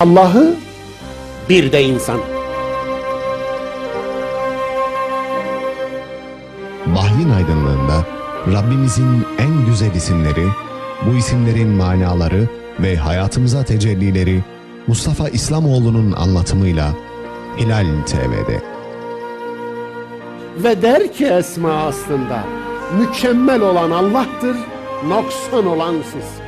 Allah'ı bir de insan. Vahyin aydınlığında Rabbimizin en güzel isimleri, bu isimlerin manaları ve hayatımıza tecellileri Mustafa İslamoğlu'nun anlatımıyla Hilal TV'de. Ve der ki Esma aslında mükemmel olan Allah'tır, noksan olan siz.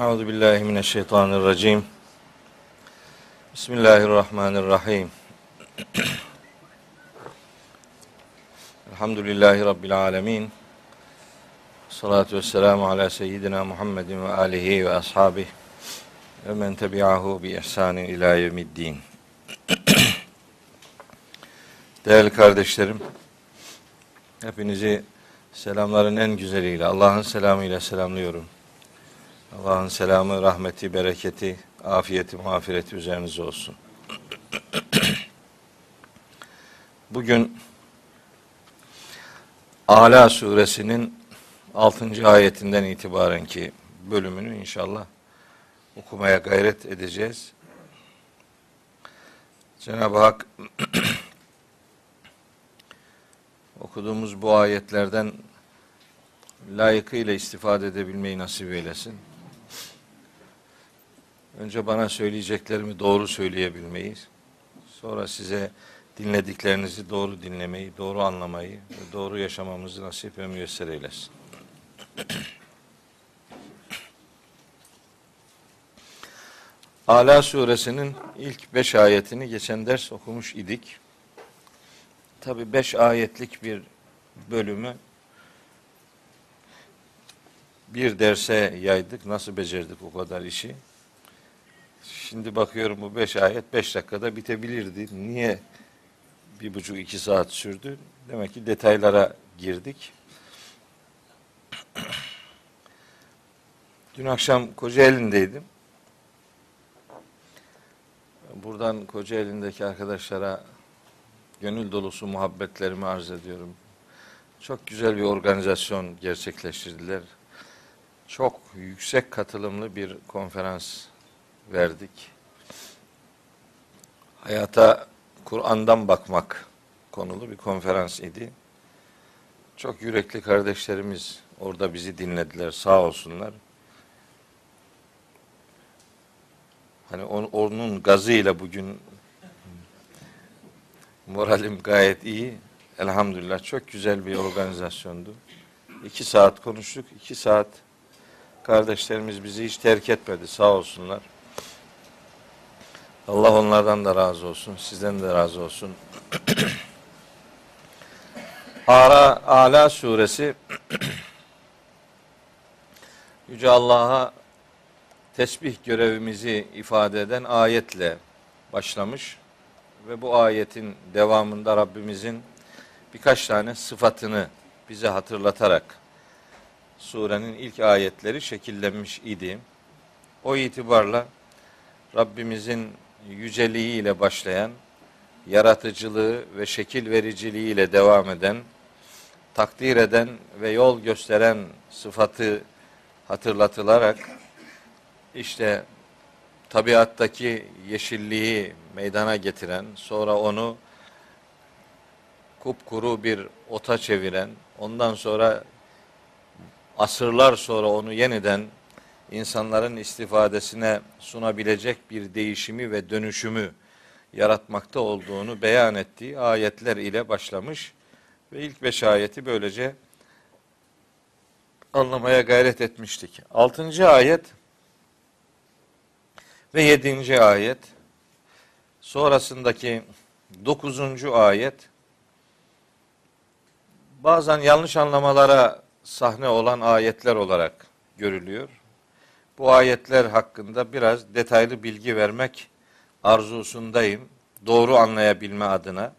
Euzu billahi mineşşeytanirracim. Bismillahirrahmanirrahim. Elhamdülillahi rabbil alamin. Salatu vesselamu ala seyyidina Muhammedin ve alihi ve ashabihi ve men tebi'ahu bi ihsanin ila yevmiddin. Değerli kardeşlerim, hepinizi selamların en güzeliyle, Allah'ın selamıyla selamlıyorum. Allah'ın selamı, rahmeti, bereketi, afiyeti, mağfireti üzerinize olsun. Bugün Ala suresinin 6. ayetinden itibaren ki bölümünü inşallah okumaya gayret edeceğiz. Cenab-ı Hak okuduğumuz bu ayetlerden layıkıyla istifade edebilmeyi nasip eylesin. Önce bana söyleyeceklerimi doğru söyleyebilmeyi, sonra size dinlediklerinizi doğru dinlemeyi, doğru anlamayı ve doğru yaşamamızı nasip ve müyesser eylesin. Ala suresinin ilk beş ayetini geçen ders okumuş idik. Tabi beş ayetlik bir bölümü bir derse yaydık. Nasıl becerdik o kadar işi? Şimdi bakıyorum bu beş ayet beş dakikada bitebilirdi. Niye bir buçuk iki saat sürdü? Demek ki detaylara girdik. Dün akşam Kocaeli'ndeydim. Buradan Kocaeli'ndeki arkadaşlara gönül dolusu muhabbetlerimi arz ediyorum. Çok güzel bir organizasyon gerçekleştirdiler. Çok yüksek katılımlı bir konferans verdik. Hayata Kur'an'dan bakmak konulu bir konferans idi. Çok yürekli kardeşlerimiz orada bizi dinlediler. Sağ olsunlar. Hani onun gazıyla bugün moralim gayet iyi. Elhamdülillah çok güzel bir organizasyondu. İki saat konuştuk. iki saat kardeşlerimiz bizi hiç terk etmedi. Sağ olsunlar. Allah onlardan da razı olsun. Sizden de razı olsun. Ara Ala suresi Yüce Allah'a tesbih görevimizi ifade eden ayetle başlamış ve bu ayetin devamında Rabbimizin birkaç tane sıfatını bize hatırlatarak surenin ilk ayetleri şekillenmiş idi. O itibarla Rabbimizin yüceliğiyle başlayan, yaratıcılığı ve şekil vericiliğiyle devam eden, takdir eden ve yol gösteren sıfatı hatırlatılarak işte tabiattaki yeşilliği meydana getiren, sonra onu kupkuru bir ota çeviren, ondan sonra asırlar sonra onu yeniden insanların istifadesine sunabilecek bir değişimi ve dönüşümü yaratmakta olduğunu beyan ettiği ayetler ile başlamış ve ilk beş ayeti böylece anlamaya gayret etmiştik. Altıncı ayet ve yedinci ayet sonrasındaki dokuzuncu ayet bazen yanlış anlamalara sahne olan ayetler olarak görülüyor. Bu ayetler hakkında biraz detaylı bilgi vermek arzusundayım. Doğru anlayabilme adına.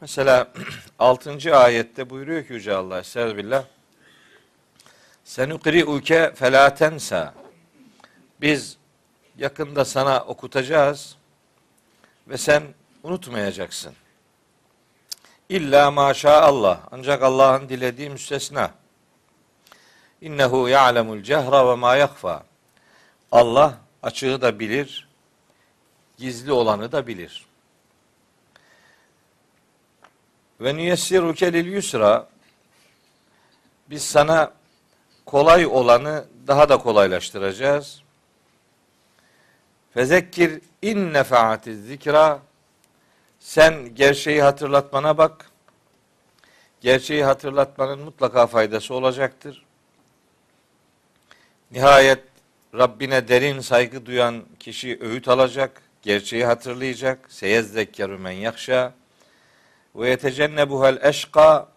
Mesela 6. ayette buyuruyor ki Yüce Allah Estağfirullah. Senukri'uke felâ tensa. Biz yakında sana okutacağız ve sen unutmayacaksın. İlla maşa Allah. Ancak Allah'ın dilediği müstesna. İnnehu ya'lemul cehra ve ma yakfa. Allah açığı da bilir, gizli olanı da bilir. Ve niyessiruke lil yusra. Biz sana kolay olanı daha da kolaylaştıracağız. Fezekkir in nefaatiz zikra. Sen gerçeği hatırlatmana bak. Gerçeği hatırlatmanın mutlaka faydası olacaktır. Nihayet Rabbine derin saygı duyan kişi öğüt alacak, gerçeği hatırlayacak. Seyezdekkeru men yakşa ve yetecennebuhel eşka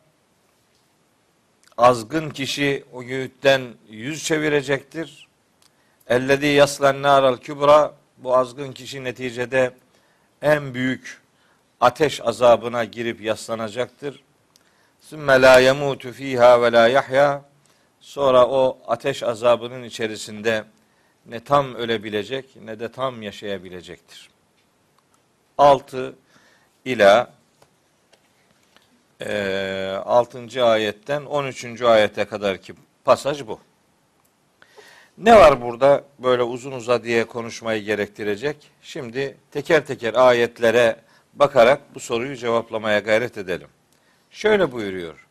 azgın kişi o öğütten yüz çevirecektir. Ellezî yaslen nâral kübra bu azgın kişi neticede en büyük ateş azabına girip yaslanacaktır. Sümme la yemutu fiha ve la yahya Sonra o ateş azabının içerisinde ne tam ölebilecek ne de tam yaşayabilecektir. 6 ila e, 6. ayetten 13. ayete kadar ki pasaj bu. Ne var burada böyle uzun uza diye konuşmayı gerektirecek? Şimdi teker teker ayetlere bakarak bu soruyu cevaplamaya gayret edelim. Şöyle buyuruyor.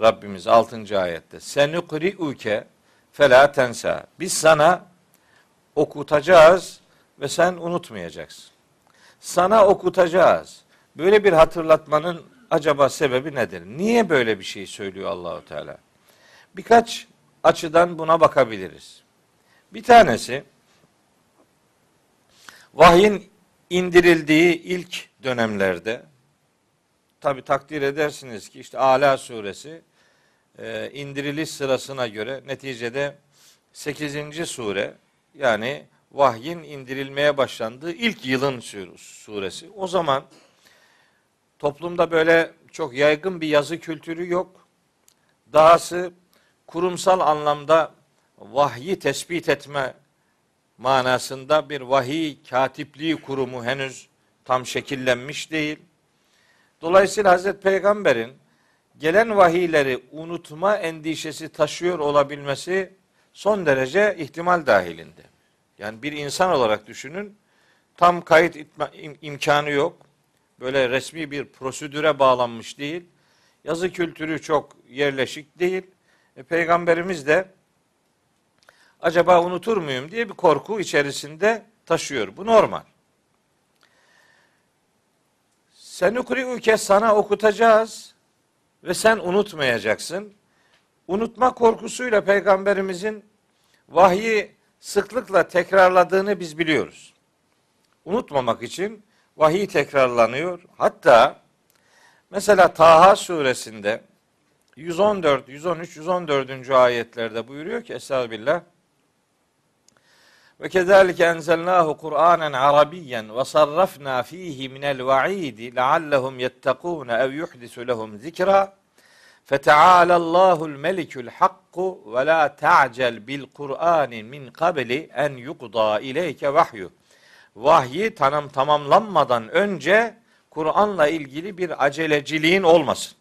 Rabbimiz 6. ayette. Senukri'uke fela tensa. Biz sana okutacağız ve sen unutmayacaksın. Sana okutacağız. Böyle bir hatırlatmanın acaba sebebi nedir? Niye böyle bir şey söylüyor Allahu Teala? Birkaç açıdan buna bakabiliriz. Bir tanesi vahyin indirildiği ilk dönemlerde tabi takdir edersiniz ki işte Ala suresi e, indiriliş sırasına göre neticede 8. sure yani vahyin indirilmeye başlandığı ilk yılın suresi. O zaman toplumda böyle çok yaygın bir yazı kültürü yok. Dahası kurumsal anlamda vahyi tespit etme manasında bir vahiy katipliği kurumu henüz tam şekillenmiş değil. Dolayısıyla Hazreti Peygamber'in gelen vahiyleri unutma endişesi taşıyor olabilmesi son derece ihtimal dahilinde. Yani bir insan olarak düşünün tam kayıt im, imkanı yok. Böyle resmi bir prosedüre bağlanmış değil. Yazı kültürü çok yerleşik değil. E, Peygamberimiz de acaba unutur muyum diye bir korku içerisinde taşıyor. Bu normal. Sen ukri'uke sana okutacağız ve sen unutmayacaksın. Unutma korkusuyla peygamberimizin vahyi sıklıkla tekrarladığını biz biliyoruz. Unutmamak için vahiy tekrarlanıyor. Hatta mesela Taha suresinde 114, 113, 114. ayetlerde buyuruyor ki Estağfirullah ve kezalike enzelnahu Kur'anen Arabiyen ve sarrafna fihi minel va'idi leallehum yettekûne ev yuhdisu lehum zikra. Feteala Allahul Melikul Hakku ve la ta'cel bil Kur'ani min kabli en yuqda ileyke vahyu. Vahyi tanım tamamlanmadan önce Kur'an'la ilgili bir aceleciliğin olmasın.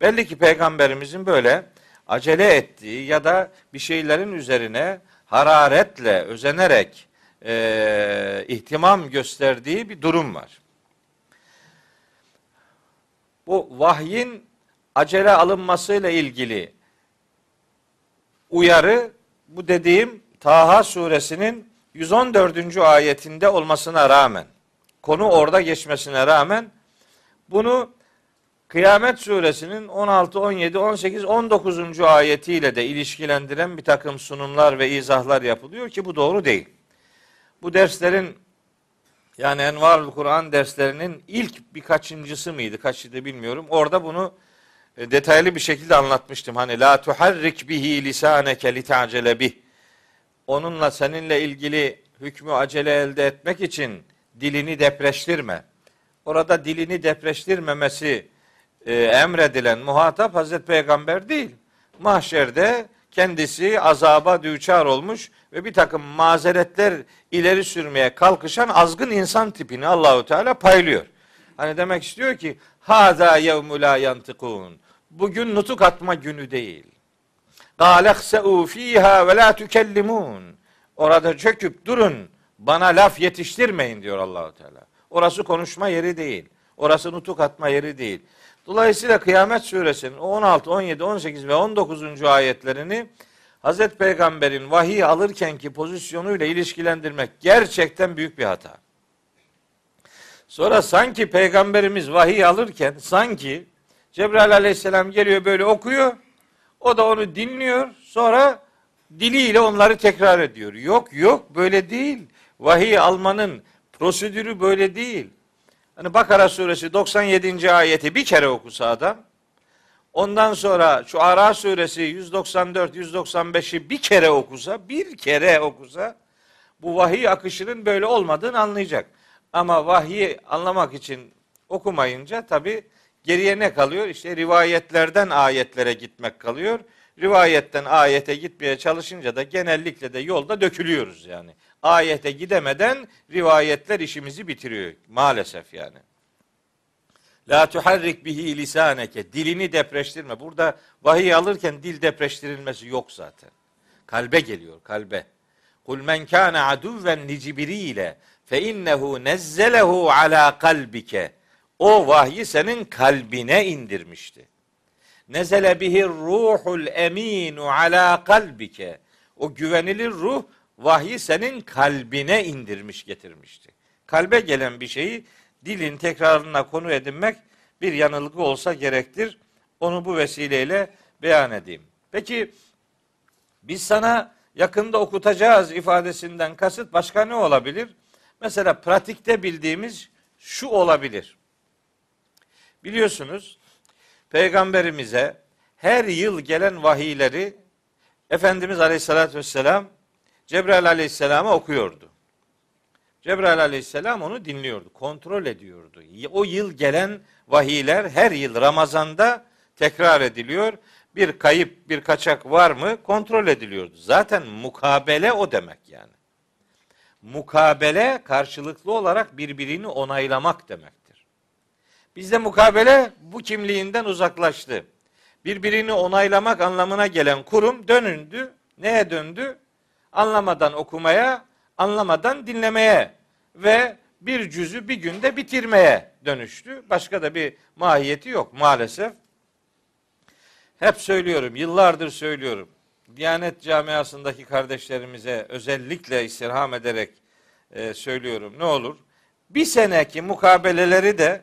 Belli ki peygamberimizin böyle acele ettiği ya da bir şeylerin üzerine hararetle, özenerek e, ihtimam gösterdiği bir durum var. Bu vahyin acele alınmasıyla ilgili uyarı bu dediğim Taha suresinin 114. ayetinde olmasına rağmen konu orada geçmesine rağmen bunu Kıyamet suresinin 16, 17, 18, 19. ayetiyle de ilişkilendiren bir takım sunumlar ve izahlar yapılıyor ki bu doğru değil. Bu derslerin yani Envarul Kur'an derslerinin ilk birkaçıncısı mıydı, kaçıydı bilmiyorum. Orada bunu e, detaylı bir şekilde anlatmıştım. Hani la tuharrik bihi lisaneke li ta'cele bih. Onunla seninle ilgili hükmü acele elde etmek için dilini depreştirme. Orada dilini depreştirmemesi e, emredilen muhatap Hazreti Peygamber değil. Mahşerde kendisi azaba düçar olmuş ve bir takım mazeretler ileri sürmeye kalkışan azgın insan tipini Allahu Teala paylıyor. Hani demek istiyor ki haza yevmu la yantikun. Bugün nutuk atma günü değil. Galehse'u fiha ve la tükellimun. Orada çöküp durun. Bana laf yetiştirmeyin diyor Allahu Teala. Orası konuşma yeri değil. Orası nutuk atma yeri değil. Dolayısıyla Kıyamet Suresinin 16, 17, 18 ve 19. ayetlerini Hazreti Peygamber'in vahiy alırkenki pozisyonuyla ilişkilendirmek gerçekten büyük bir hata. Sonra sanki Peygamberimiz vahiy alırken sanki Cebrail aleyhisselam geliyor böyle okuyor. O da onu dinliyor. Sonra diliyle onları tekrar ediyor. Yok yok böyle değil. Vahiy almanın prosedürü böyle değil. Hani Bakara suresi 97. ayeti bir kere okusa adam, ondan sonra şu Ara suresi 194 195'i bir kere okusa, bir kere okusa bu vahiy akışının böyle olmadığını anlayacak. Ama vahiy anlamak için okumayınca tabi geriye ne kalıyor? İşte rivayetlerden ayetlere gitmek kalıyor. Rivayetten ayete gitmeye çalışınca da genellikle de yolda dökülüyoruz yani ayete gidemeden rivayetler işimizi bitiriyor. Maalesef yani. La tuharrik bihi lisaneke. Dilini depreştirme. Burada vahiy alırken dil depreştirilmesi yok zaten. Kalbe geliyor, kalbe. Kul men kana aduven li Cibriyle fe innehu nezzelehu ala kalbike. O vahyi senin kalbine indirmişti. Nezele bihi ruhul eminu ala kalbike. O güvenilir ruh vahyi senin kalbine indirmiş getirmişti. Kalbe gelen bir şeyi dilin tekrarına konu edinmek bir yanılgı olsa gerektir. Onu bu vesileyle beyan edeyim. Peki biz sana yakında okutacağız ifadesinden kasıt başka ne olabilir? Mesela pratikte bildiğimiz şu olabilir. Biliyorsunuz peygamberimize her yıl gelen vahiyleri Efendimiz Aleyhisselatü Vesselam Cebrail Aleyhisselam'a okuyordu. Cebrail Aleyhisselam onu dinliyordu, kontrol ediyordu. O yıl gelen vahiyler her yıl Ramazan'da tekrar ediliyor. Bir kayıp, bir kaçak var mı kontrol ediliyordu. Zaten mukabele o demek yani. Mukabele karşılıklı olarak birbirini onaylamak demektir. Bizde mukabele bu kimliğinden uzaklaştı. Birbirini onaylamak anlamına gelen kurum dönündü. Neye döndü? Anlamadan okumaya, anlamadan dinlemeye ve bir cüzü bir günde bitirmeye dönüştü. Başka da bir mahiyeti yok maalesef. Hep söylüyorum, yıllardır söylüyorum. Diyanet camiasındaki kardeşlerimize özellikle istirham ederek e, söylüyorum. Ne olur? Bir seneki mukabeleleri de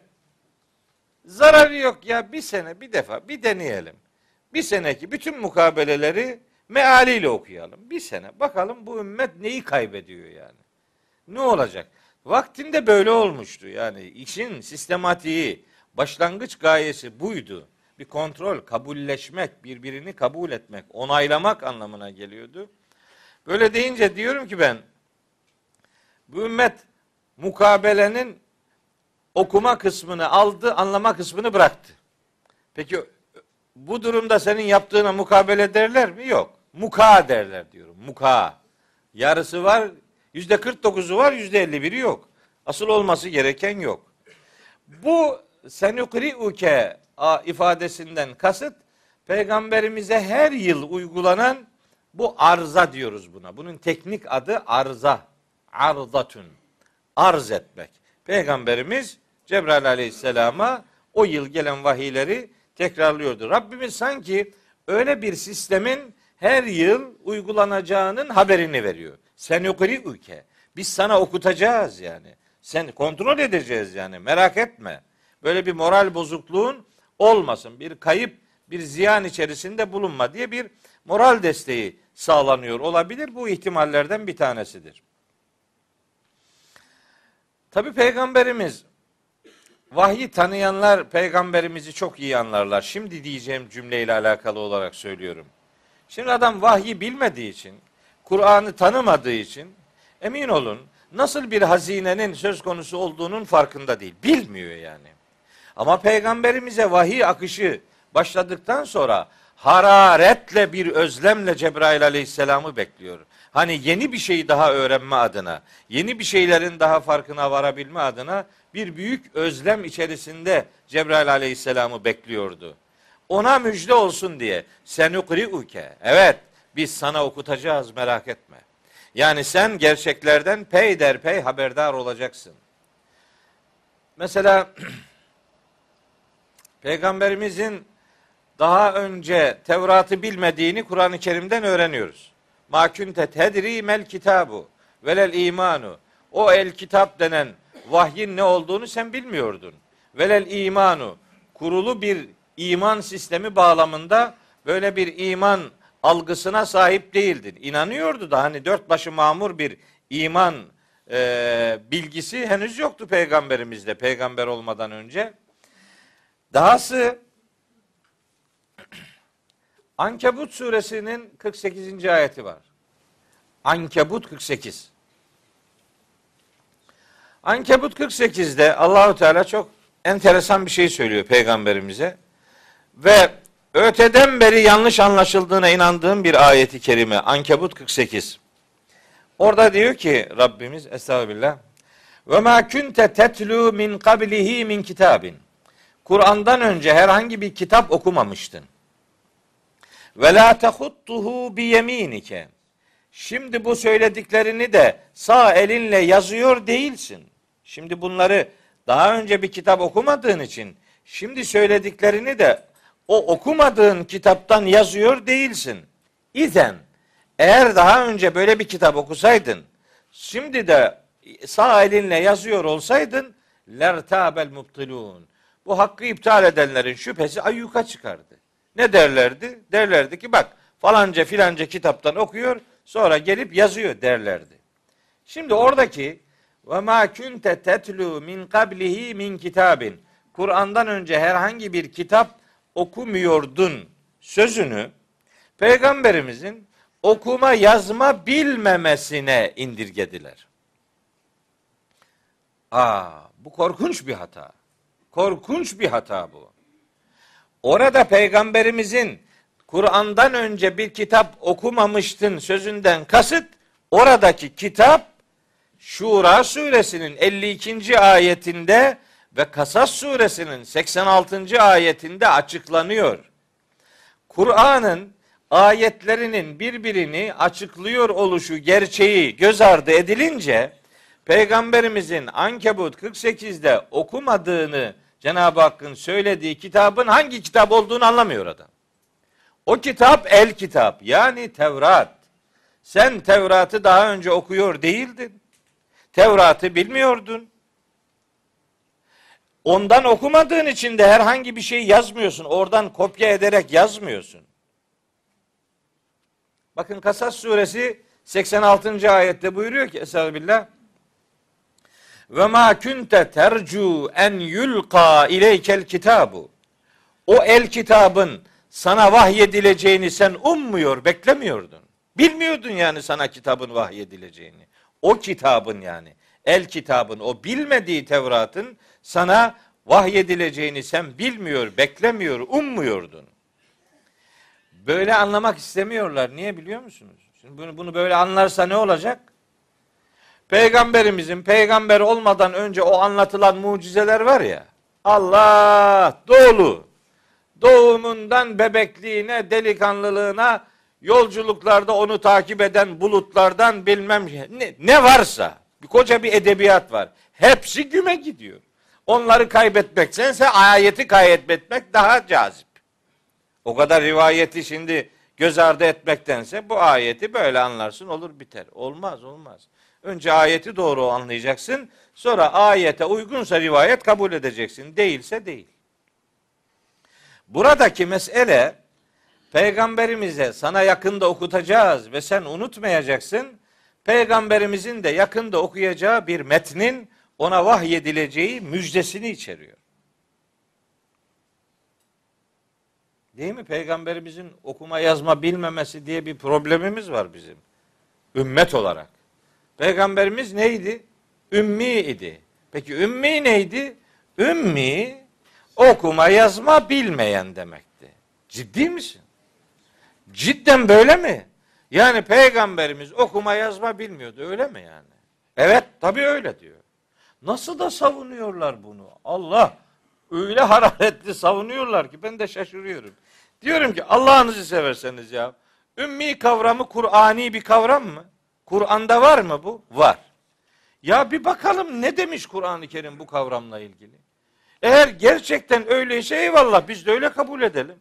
zararı yok ya bir sene bir defa bir deneyelim. Bir seneki bütün mukabeleleri mealiyle okuyalım. Bir sene bakalım bu ümmet neyi kaybediyor yani. Ne olacak? Vaktinde böyle olmuştu. Yani işin sistematiği, başlangıç gayesi buydu. Bir kontrol, kabulleşmek, birbirini kabul etmek, onaylamak anlamına geliyordu. Böyle deyince diyorum ki ben, bu ümmet mukabelenin okuma kısmını aldı, anlama kısmını bıraktı. Peki bu durumda senin yaptığına mukabele derler mi? Yok. Muka derler diyorum. Muka. Yarısı var, yüzde 49'u var, yüzde 51'i yok. Asıl olması gereken yok. Bu senukri'uke ifadesinden kasıt peygamberimize her yıl uygulanan bu arza diyoruz buna. Bunun teknik adı arza. Ardatun. Arz etmek. Peygamberimiz Cebrail aleyhisselama o yıl gelen vahiyleri tekrarlıyordu. Rabbimiz sanki öyle bir sistemin her yıl uygulanacağının haberini veriyor. Senukri ülke. Biz sana okutacağız yani. Sen kontrol edeceğiz yani. Merak etme. Böyle bir moral bozukluğun olmasın. Bir kayıp, bir ziyan içerisinde bulunma diye bir moral desteği sağlanıyor olabilir. Bu ihtimallerden bir tanesidir. Tabi peygamberimiz vahyi tanıyanlar peygamberimizi çok iyi anlarlar. Şimdi diyeceğim cümleyle alakalı olarak söylüyorum. Şimdi adam vahyi bilmediği için, Kur'an'ı tanımadığı için emin olun nasıl bir hazinenin söz konusu olduğunun farkında değil. Bilmiyor yani. Ama peygamberimize vahiy akışı başladıktan sonra hararetle bir özlemle Cebrail aleyhisselamı bekliyor. Hani yeni bir şey daha öğrenme adına, yeni bir şeylerin daha farkına varabilme adına bir büyük özlem içerisinde Cebrail aleyhisselamı bekliyordu. Ona müjde olsun diye senukri'uke. Evet biz sana okutacağız merak etme. Yani sen gerçeklerden peyderpey haberdar olacaksın. Mesela Peygamberimizin daha önce Tevrat'ı bilmediğini Kur'an-ı Kerim'den öğreniyoruz. Ma kunte tedri mel kitabu velel imanu. O el kitap denen vahyin ne olduğunu sen bilmiyordun. Velel imanu. Kurulu bir iman sistemi bağlamında böyle bir iman algısına sahip değildin. İnanıyordu da hani dört başı mamur bir iman e, bilgisi henüz yoktu peygamberimizde peygamber olmadan önce. Dahası Ankebut suresinin 48. ayeti var. Ankebut 48. Ankebut 48'de Allahu Teala çok enteresan bir şey söylüyor peygamberimize. Ve öteden beri yanlış anlaşıldığına inandığım bir ayeti kerime. Ankebut 48. Orada diyor ki Rabbimiz Estağfirullah. Ve ma kunte tetlu min qablihi min kitabin. Kur'an'dan önce herhangi bir kitap okumamıştın. Ve la tehuttuhu bi yeminike. Şimdi bu söylediklerini de sağ elinle yazıyor değilsin. Şimdi bunları daha önce bir kitap okumadığın için şimdi söylediklerini de o okumadığın kitaptan yazıyor değilsin. İzen eğer daha önce böyle bir kitap okusaydın şimdi de sağ elinle yazıyor olsaydın lertabel mubtilun. Bu hakkı iptal edenlerin şüphesi ayyuka çıkardı. Ne derlerdi? Derlerdi ki bak falanca filanca kitaptan okuyor sonra gelip yazıyor derlerdi. Şimdi oradaki ve ma kunte tetlu min qablihi min kitabin. Kur'an'dan önce herhangi bir kitap okumuyordun sözünü peygamberimizin okuma yazma bilmemesine indirgediler. Aa, bu korkunç bir hata. Korkunç bir hata bu. Orada peygamberimizin Kur'an'dan önce bir kitap okumamıştın sözünden kasıt oradaki kitap Şura suresinin 52. ayetinde ve Kasas suresinin 86. ayetinde açıklanıyor. Kur'an'ın ayetlerinin birbirini açıklıyor oluşu gerçeği göz ardı edilince Peygamberimizin Ankebut 48'de okumadığını Cenab-ı Hakk'ın söylediği kitabın hangi kitap olduğunu anlamıyor adam. O kitap el kitap yani Tevrat. Sen Tevrat'ı daha önce okuyor değildin. Tevrat'ı bilmiyordun. Ondan okumadığın için de herhangi bir şey yazmıyorsun. Oradan kopya ederek yazmıyorsun. Bakın Kasas suresi 86. ayette buyuruyor ki Estağfirullah. Ve ma kunte tercu en yulqa ileykel kitabu. O el kitabın sana vahyedileceğini sen ummuyor, beklemiyordun. Bilmiyordun yani sana kitabın vahyedileceğini. O kitabın yani el kitabın o bilmediği Tevrat'ın sana vahyedileceğini sen bilmiyor, beklemiyor, ummuyordun. Böyle anlamak istemiyorlar. Niye biliyor musunuz? Şimdi bunu, bunu böyle anlarsa ne olacak? Peygamberimizin peygamber olmadan önce o anlatılan mucizeler var ya. Allah dolu. Doğumundan bebekliğine, delikanlılığına, yolculuklarda onu takip eden bulutlardan bilmem ne, ne varsa bir koca bir edebiyat var. Hepsi güme gidiyor. Onları kaybetmektense ayeti kaybetmek daha cazip. O kadar rivayeti şimdi göz ardı etmektense bu ayeti böyle anlarsın olur biter. Olmaz olmaz. Önce ayeti doğru anlayacaksın. Sonra ayete uygunsa rivayet kabul edeceksin. Değilse değil. Buradaki mesele peygamberimize sana yakında okutacağız ve sen unutmayacaksın. Peygamberimizin de yakında okuyacağı bir metnin ona vahyedileceği müjdesini içeriyor. Değil mi? Peygamberimizin okuma yazma bilmemesi diye bir problemimiz var bizim. Ümmet olarak. Peygamberimiz neydi? Ümmi idi. Peki ümmi neydi? Ümmi okuma yazma bilmeyen demekti. Ciddi misin? Cidden böyle mi? Yani peygamberimiz okuma yazma bilmiyordu öyle mi yani? Evet tabii öyle diyor. Nasıl da savunuyorlar bunu? Allah öyle hararetli savunuyorlar ki ben de şaşırıyorum. Diyorum ki Allah'ınızı severseniz ya. Ümmi kavramı Kur'ani bir kavram mı? Kur'an'da var mı bu? Var. Ya bir bakalım ne demiş Kur'an-ı Kerim bu kavramla ilgili. Eğer gerçekten öyleyse eyvallah biz de öyle kabul edelim.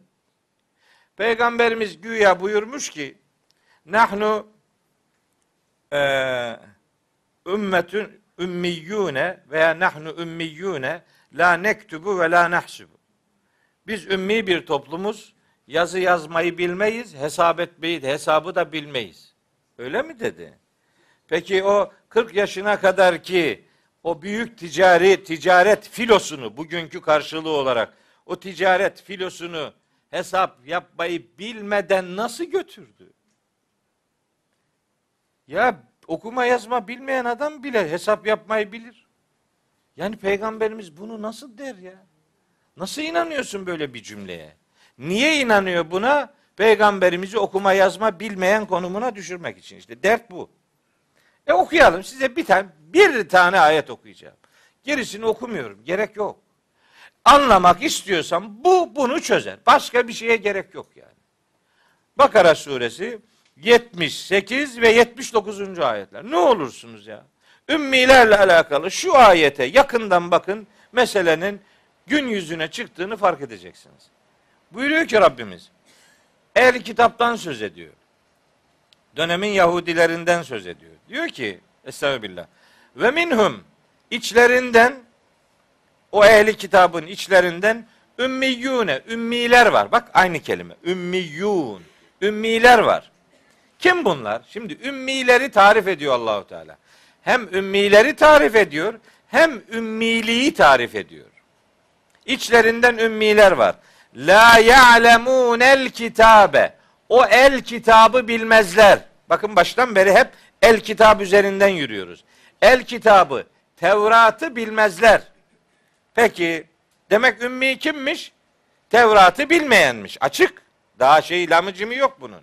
Peygamberimiz güya buyurmuş ki nahnu e, ümmetün ümmiyyune veya nahnu ümmiyyune la nektubu ve la nahsubu. Biz ümmi bir toplumuz. Yazı yazmayı bilmeyiz, hesap etmeyi, hesabı da bilmeyiz. Öyle mi dedi? Peki o 40 yaşına kadar ki o büyük ticari ticaret filosunu bugünkü karşılığı olarak o ticaret filosunu hesap yapmayı bilmeden nasıl götürdü? Ya okuma yazma bilmeyen adam bile hesap yapmayı bilir. Yani peygamberimiz bunu nasıl der ya? Nasıl inanıyorsun böyle bir cümleye? Niye inanıyor buna? Peygamberimizi okuma yazma bilmeyen konumuna düşürmek için işte. Dert bu. E okuyalım size bir tane bir tane ayet okuyacağım. Gerisini okumuyorum. Gerek yok. Anlamak istiyorsam bu bunu çözer. Başka bir şeye gerek yok yani. Bakara suresi 78 ve 79. ayetler. Ne olursunuz ya? Ümmilerle alakalı şu ayete yakından bakın meselenin gün yüzüne çıktığını fark edeceksiniz. Buyuruyor ki Rabbimiz ehl kitaptan söz ediyor. Dönemin Yahudilerinden söz ediyor. Diyor ki Estağfirullah. Ve minhum içlerinden o ehli kitabın içlerinden ümmiyyune, ümmiler var. Bak aynı kelime. Ümmiyyun. Ümmiler var. Kim bunlar? Şimdi ümmileri tarif ediyor Allahu Teala. Hem ümmileri tarif ediyor, hem ümmiliği tarif ediyor. İçlerinden ümmiler var. La ya'lemunel kitabe. O el kitabı bilmezler. Bakın baştan beri hep el kitab üzerinden yürüyoruz. El kitabı, Tevrat'ı bilmezler. Peki demek ümmi kimmiş? Tevrat'ı bilmeyenmiş. Açık. Daha şey lamıcımı yok bunun.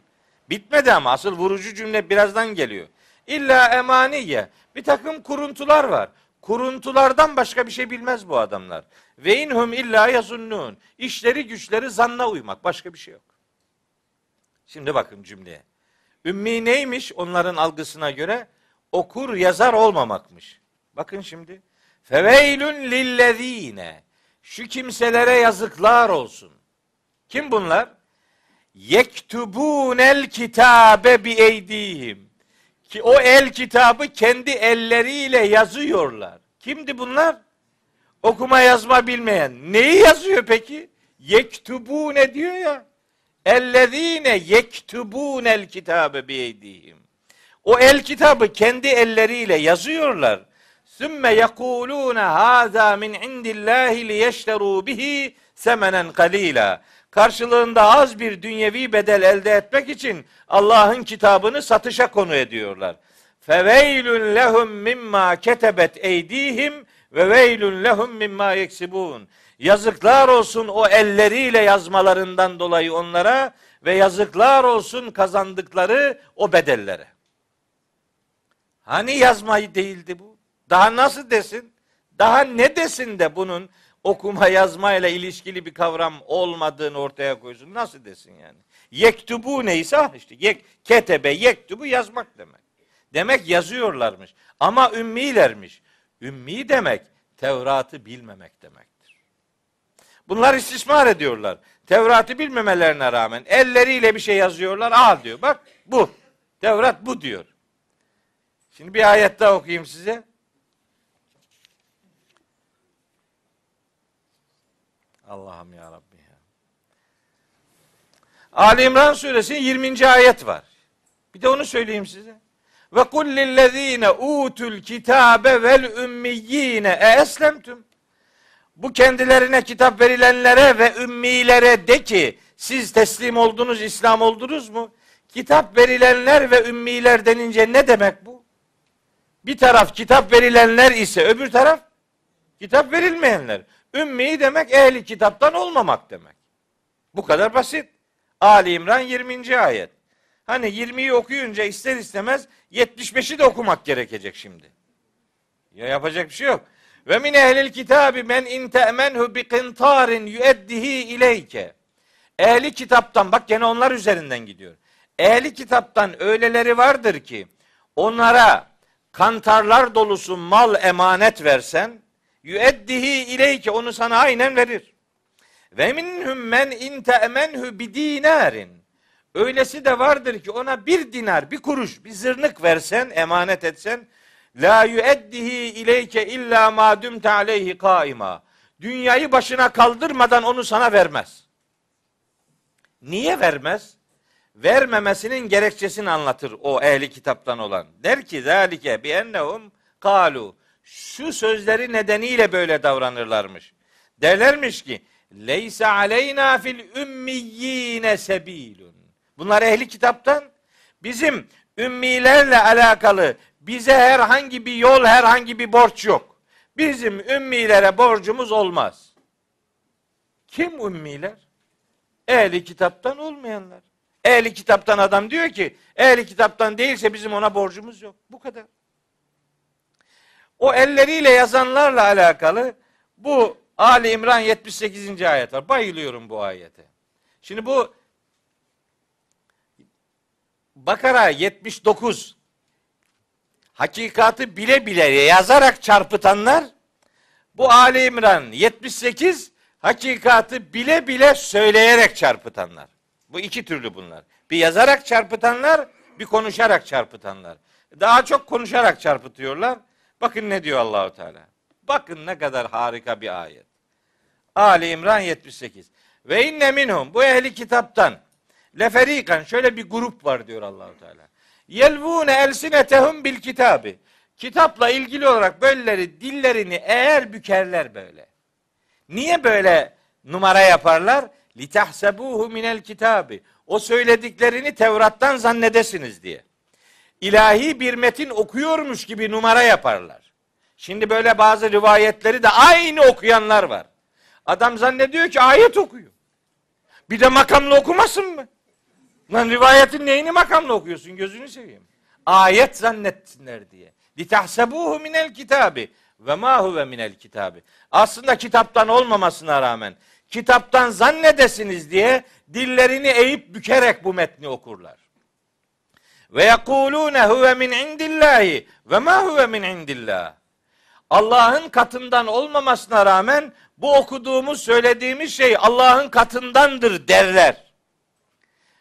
Bitmedi ama asıl vurucu cümle birazdan geliyor. İlla emaniye. Bir takım kuruntular var. Kuruntulardan başka bir şey bilmez bu adamlar. Ve inhum illa yazunnun. İşleri güçleri zanna uymak. Başka bir şey yok. Şimdi bakın cümleye. Ümmi neymiş onların algısına göre? Okur yazar olmamakmış. Bakın şimdi. Feveylün lillezine. Şu kimselere yazıklar olsun. Kim bunlar? Yektubunel kitabe bi eydihim. Ki o el kitabı kendi elleriyle yazıyorlar. Kimdi bunlar? Okuma yazma bilmeyen. Neyi yazıyor peki? Yektubune diyor ya. Ellezine yektubunel kitabe bi eydihim. O el kitabı kendi elleriyle yazıyorlar. Sümme yekulune haza min indillahi liyeşteru bihi semenen kalila. Karşılığında az bir dünyevi bedel elde etmek için Allah'ın kitabını satışa konu ediyorlar. Feveylün lehum mimma ketebet eydihim ve veylün lehum mimma yeksibun. Yazıklar olsun o elleriyle yazmalarından dolayı onlara ve yazıklar olsun kazandıkları o bedellere. Hani yazmayı değildi bu? Daha nasıl desin? Daha ne desin de bunun okuma yazmayla ilişkili bir kavram olmadığını ortaya koysun. Nasıl desin yani? Yektubu neyse ah işte yek, ketebe yektubu yazmak demek. Demek yazıyorlarmış. Ama ümmilermiş. Ümmi demek Tevrat'ı bilmemek demektir. Bunlar istismar ediyorlar. Tevrat'ı bilmemelerine rağmen elleriyle bir şey yazıyorlar. Al diyor. Bak bu. Tevrat bu diyor. Şimdi bir ayet daha okuyayım size. Allah'ım ya Rabbi ya. Ali İmran suresi 20. ayet var. Bir de onu söyleyeyim size. Ve kul lillezine utul kitabe vel ümmiyine e eslemtüm. Bu kendilerine kitap verilenlere ve ümmilere de ki siz teslim oldunuz, İslam oldunuz mu? Kitap verilenler ve ümmiler denince ne demek bu? Bir taraf kitap verilenler ise öbür taraf kitap verilmeyenler. Ümmi demek ehli kitaptan olmamak demek. Bu kadar basit. Ali İmran 20. ayet. Hani 20'yi okuyunca ister istemez 75'i de okumak gerekecek şimdi. Ya yapacak bir şey yok. Ve min ehlil kitabi men in te'menhu bi qintarin yueddihi ileyke. Ehli kitaptan bak gene onlar üzerinden gidiyor. Ehli kitaptan öyleleri vardır ki onlara kantarlar dolusu mal emanet versen yüeddihi ileyke onu sana aynen verir. Ve minhum men in te'menhu bi dinarin. Öylesi de vardır ki ona bir dinar, bir kuruş, bir zırnık versen, emanet etsen la yüeddihi ileyke illa ma dumte aleyhi kaima. Dünyayı başına kaldırmadan onu sana vermez. Niye vermez? Vermemesinin gerekçesini anlatır o ehli kitaptan olan. Der ki zalike bi ennehum kalu şu sözleri nedeniyle böyle davranırlarmış. Derlermiş ki leysa aleyna fil ümmiyine sebilun. Bunlar ehli kitaptan bizim ümmilerle alakalı bize herhangi bir yol, herhangi bir borç yok. Bizim ümmilere borcumuz olmaz. Kim ümmiler? Ehli kitaptan olmayanlar. Ehli kitaptan adam diyor ki, ehli kitaptan değilse bizim ona borcumuz yok. Bu kadar. O elleriyle yazanlarla alakalı bu Ali İmran 78. ayet var. Bayılıyorum bu ayete. Şimdi bu Bakara 79 hakikatı bile bile yazarak çarpıtanlar bu Ali İmran 78 hakikatı bile bile söyleyerek çarpıtanlar. Bu iki türlü bunlar. Bir yazarak çarpıtanlar, bir konuşarak çarpıtanlar. Daha çok konuşarak çarpıtıyorlar. Bakın ne diyor Allahu Teala. Bakın ne kadar harika bir ayet. Ali İmran 78. Ve inne minhum bu ehli kitaptan leferikan şöyle bir grup var diyor Allahu Teala. Yelvune elsinetehum bil kitabi. Kitapla ilgili olarak böyleleri dillerini eğer bükerler böyle. Niye böyle numara yaparlar? Litahsebuhu minel kitabi. O söylediklerini Tevrat'tan zannedesiniz diye. İlahi bir metin okuyormuş gibi numara yaparlar. Şimdi böyle bazı rivayetleri de aynı okuyanlar var. Adam zannediyor ki ayet okuyor. Bir de makamlı okumasın mı? Lan rivayetin neyini makamlı okuyorsun gözünü seveyim. Ayet zannetsinler diye. Litahsebuhu minel kitabi ve ma huve minel kitabi. Aslında kitaptan olmamasına rağmen kitaptan zannedesiniz diye dillerini eğip bükerek bu metni okurlar. Ve yekulune huve min indillahi ve ma huve min indillah. Allah'ın katından olmamasına rağmen bu okuduğumuz, söylediğimiz şey Allah'ın katındandır derler.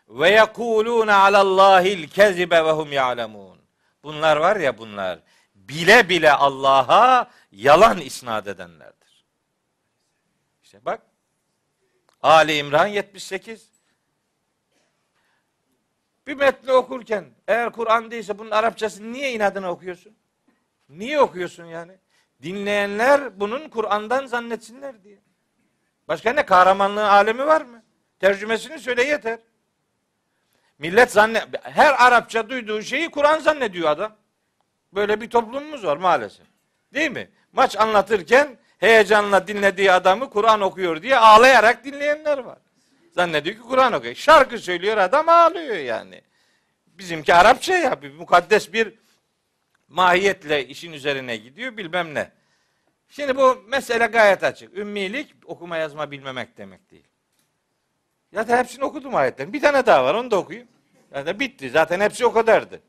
Ve yekulune alallahil kezibe ve hum ya'lemun. Bunlar var ya bunlar bile bile Allah'a yalan isnat edenlerdir. İşte bak Ali İmran 78 bir metni okurken eğer Kur'an değilse bunun Arapçası niye inadına okuyorsun? Niye okuyorsun yani? Dinleyenler bunun Kur'an'dan zannetsinler diye. Başka ne kahramanlığın alemi var mı? Tercümesini söyle yeter. Millet zannet her Arapça duyduğu şeyi Kur'an zannediyor adam. Böyle bir toplumumuz var maalesef. Değil mi? Maç anlatırken heyecanla dinlediği adamı Kur'an okuyor diye ağlayarak dinleyenler var. Zannediyor ki Kur'an okuyor. Şarkı söylüyor adam ağlıyor yani. Bizimki Arapça ya bir mukaddes bir mahiyetle işin üzerine gidiyor bilmem ne. Şimdi bu mesele gayet açık. Ümmilik okuma yazma bilmemek demek değil. Zaten hepsini okudum ayetlerin. Bir tane daha var onu da okuyayım. Zaten bitti. Zaten hepsi o kadardı.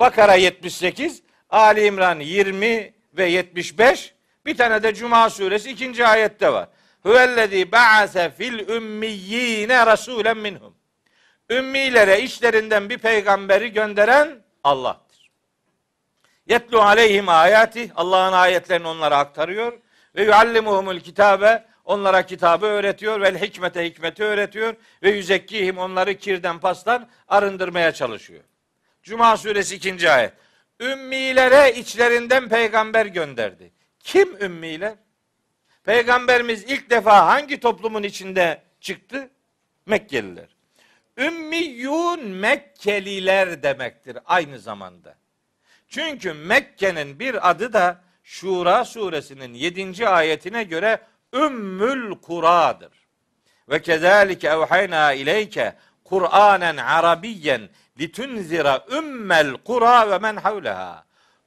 Bakara 78, Ali İmran 20 ve 75, bir tane de Cuma suresi ikinci ayette var. Huvellezî ba'ase fil ümmiyyine rasulen minhum. Ümmilere içlerinden bir peygamberi gönderen Allah'tır. Yetlu aleyhim ayati Allah'ın ayetlerini onlara aktarıyor ve yuallimuhumul kitabe onlara kitabı öğretiyor ve hikmete hikmeti öğretiyor ve yüzekkihim onları kirden pastan arındırmaya çalışıyor. Cuma suresi 2. ayet. Ümmilere içlerinden peygamber gönderdi. Kim ümmiler? Peygamberimiz ilk defa hangi toplumun içinde çıktı? Mekkeliler. Ümmiyun Mekkeliler demektir aynı zamanda. Çünkü Mekke'nin bir adı da Şura suresinin 7. ayetine göre Ümmül Kura'dır. Ve kezalike evhayna ileyke Kur'anen Arabiyyen litunzira ümmel kura ve men havleha.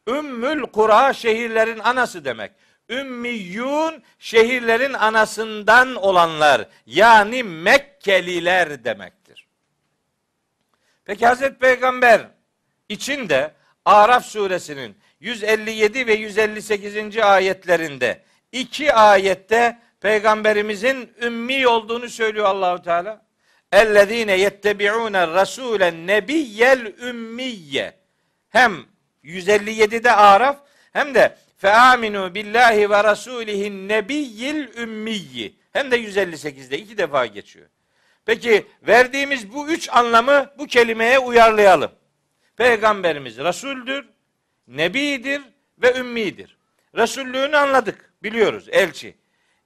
Ümmül kura şehirlerin anası demek. Ümmiyun şehirlerin anasından olanlar yani Mekkeliler demektir. Peki Hazreti Peygamber için de Araf suresinin 157 ve 158. ayetlerinde iki ayette peygamberimizin ümmi olduğunu söylüyor Allahu Teala. Ellezine yettebi'une rasulen nebiyyel ümmiyye. Hem 157'de Araf hem de fe aminu billahi ve rasulihin nebiyyil ümmiyyi. Hem de 158'de iki defa geçiyor. Peki verdiğimiz bu üç anlamı bu kelimeye uyarlayalım. Peygamberimiz Resuldür, Nebidir ve Ümmidir. Resullüğünü anladık, biliyoruz, elçi.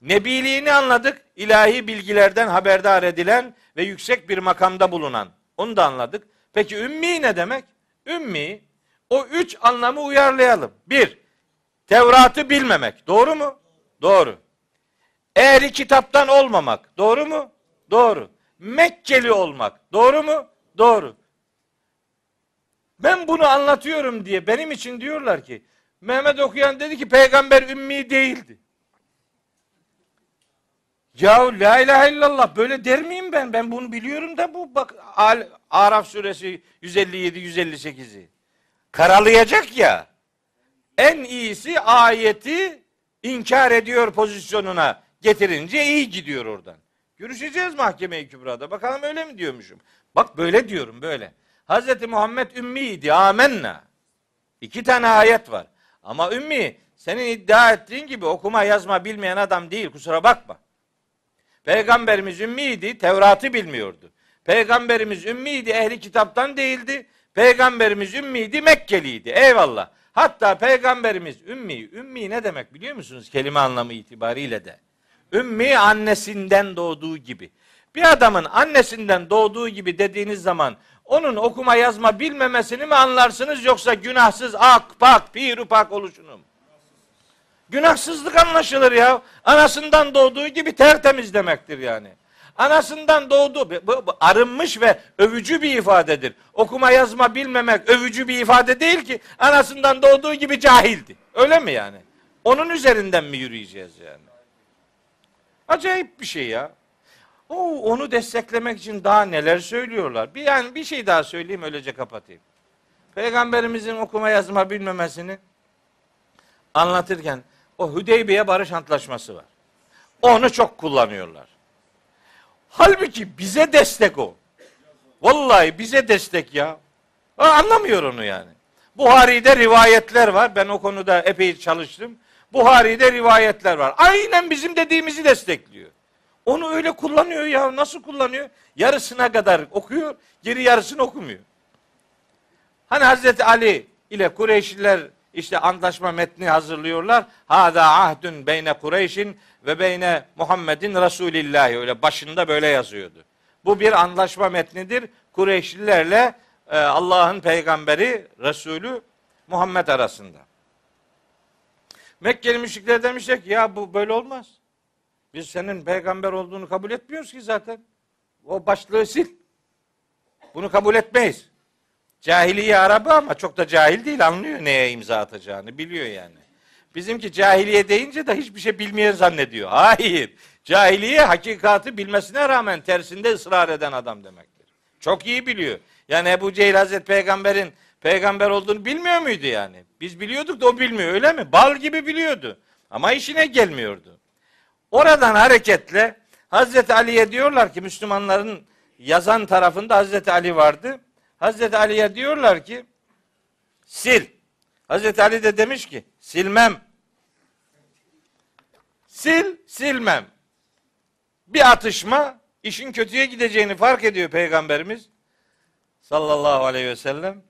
Nebiliğini anladık, ilahi bilgilerden haberdar edilen ve yüksek bir makamda bulunan. Onu da anladık. Peki ümmi ne demek? Ümmi, o üç anlamı uyarlayalım. Bir, Tevrat'ı bilmemek. Doğru mu? Doğru. Ehli kitaptan olmamak. Doğru mu? Doğru. Mekkeli olmak. Doğru mu? Doğru. Ben bunu anlatıyorum diye benim için diyorlar ki Mehmet okuyan dedi ki peygamber ümmi değildi. Ya la ilahe illallah böyle der miyim ben? Ben bunu biliyorum da bu bak Al- Araf suresi 157 158'i. Karalayacak ya. En iyisi ayeti inkar ediyor pozisyonuna getirince iyi gidiyor oradan. Görüşeceğiz mahkeme-i kübrada. Bakalım öyle mi diyormuşum. Bak böyle diyorum böyle. Hazreti Muhammed ümmiydi. Amenna. İki tane ayet var. Ama ümmi senin iddia ettiğin gibi okuma yazma bilmeyen adam değil. Kusura bakma. Peygamberimiz ümmiydi. Tevrat'ı bilmiyordu. Peygamberimiz ümmiydi. Ehli kitaptan değildi. Peygamberimiz ümmiydi. Mekkeliydi. Eyvallah. Hatta peygamberimiz ümmi. Ümmi ne demek biliyor musunuz? Kelime anlamı itibariyle de. Ümmi annesinden doğduğu gibi. Bir adamın annesinden doğduğu gibi dediğiniz zaman onun okuma yazma bilmemesini mi anlarsınız yoksa günahsız ak pak pirupak oluşunu mu? Günahsızlık anlaşılır ya. Anasından doğduğu gibi tertemiz demektir yani. Anasından doğdu. Bu, bu arınmış ve övücü bir ifadedir. Okuma yazma bilmemek övücü bir ifade değil ki. Anasından doğduğu gibi cahildi. Öyle mi yani? Onun üzerinden mi yürüyeceğiz yani? Acayip bir şey ya. Oo, onu desteklemek için daha neler söylüyorlar. Bir yani bir şey daha söyleyeyim öylece kapatayım. Peygamberimizin okuma yazma bilmemesini anlatırken o Hüdeybiye Barış Antlaşması var. Onu çok kullanıyorlar. Halbuki bize destek o. Vallahi bize destek ya. Anlamıyor onu yani. Buhari'de rivayetler var. Ben o konuda epey çalıştım. Buhari'de rivayetler var. Aynen bizim dediğimizi destekliyor. Onu öyle kullanıyor ya. Nasıl kullanıyor? Yarısına kadar okuyor, geri yarısını okumuyor. Hani Hazreti Ali ile Kureyşliler işte antlaşma metni hazırlıyorlar. Hada ahdün beyne Kureyş'in ve beyne Muhammedin Resulillahi öyle başında böyle yazıyordu. Bu bir anlaşma metnidir. Kureyşlilerle e, Allah'ın peygamberi Resulü Muhammed arasında. Mekkeli müşrikler demişler ki ya bu böyle olmaz. Biz senin peygamber olduğunu kabul etmiyoruz ki zaten. O başlığı sil. Bunu kabul etmeyiz. Cahiliye Arabı ama çok da cahil değil anlıyor neye imza atacağını biliyor yani. Bizimki cahiliye deyince de hiçbir şey bilmeyen zannediyor. Hayır. Cahiliye hakikati bilmesine rağmen tersinde ısrar eden adam demektir. Çok iyi biliyor. Yani Ebu Cehil Hazreti Peygamber'in peygamber olduğunu bilmiyor muydu yani? Biz biliyorduk da o bilmiyor öyle mi? Bal gibi biliyordu. Ama işine gelmiyordu. Oradan hareketle Hazreti Ali'ye diyorlar ki Müslümanların yazan tarafında Hazreti Ali vardı. Hazreti Ali'ye diyorlar ki sil. Hazreti Ali de demiş ki silmem. Sil, silmem. Bir atışma işin kötüye gideceğini fark ediyor Peygamberimiz sallallahu aleyhi ve sellem.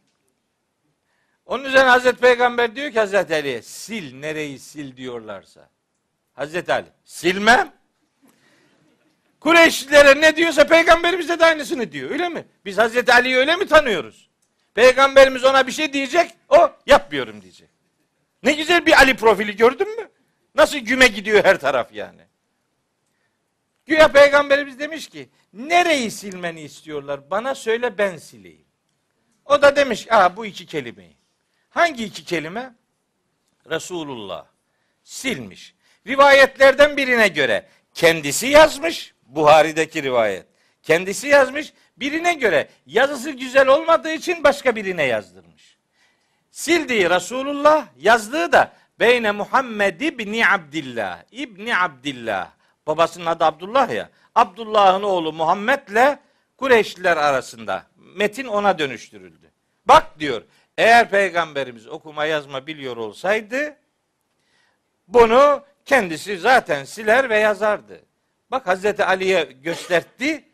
Onun üzerine Hazreti Peygamber diyor ki Hazreti Ali'ye sil nereyi sil diyorlarsa. Hazreti Ali silmem. Kureyşlilere ne diyorsa peygamberimiz de aynısını diyor. Öyle mi? Biz Hazreti Ali'yi öyle mi tanıyoruz? Peygamberimiz ona bir şey diyecek, o yapmıyorum diyecek. Ne güzel bir Ali profili gördün mü? Nasıl güme gidiyor her taraf yani. Güya peygamberimiz demiş ki, nereyi silmeni istiyorlar? Bana söyle ben sileyim. O da demiş, aa bu iki kelimeyi. Hangi iki kelime? Resulullah. Silmiş. Rivayetlerden birine göre kendisi yazmış, Buhari'deki rivayet. Kendisi yazmış, birine göre yazısı güzel olmadığı için başka birine yazdırmış. Sildiği Resulullah, yazdığı da Beyne Muhammed İbni Abdillah. İbni Abdillah. Babasının adı Abdullah ya. Abdullah'ın oğlu Muhammed'le Kureyşliler arasında. Metin ona dönüştürüldü. Bak diyor, eğer peygamberimiz okuma yazma biliyor olsaydı bunu kendisi zaten siler ve yazardı. Bak Hazreti Ali'ye gösterdi.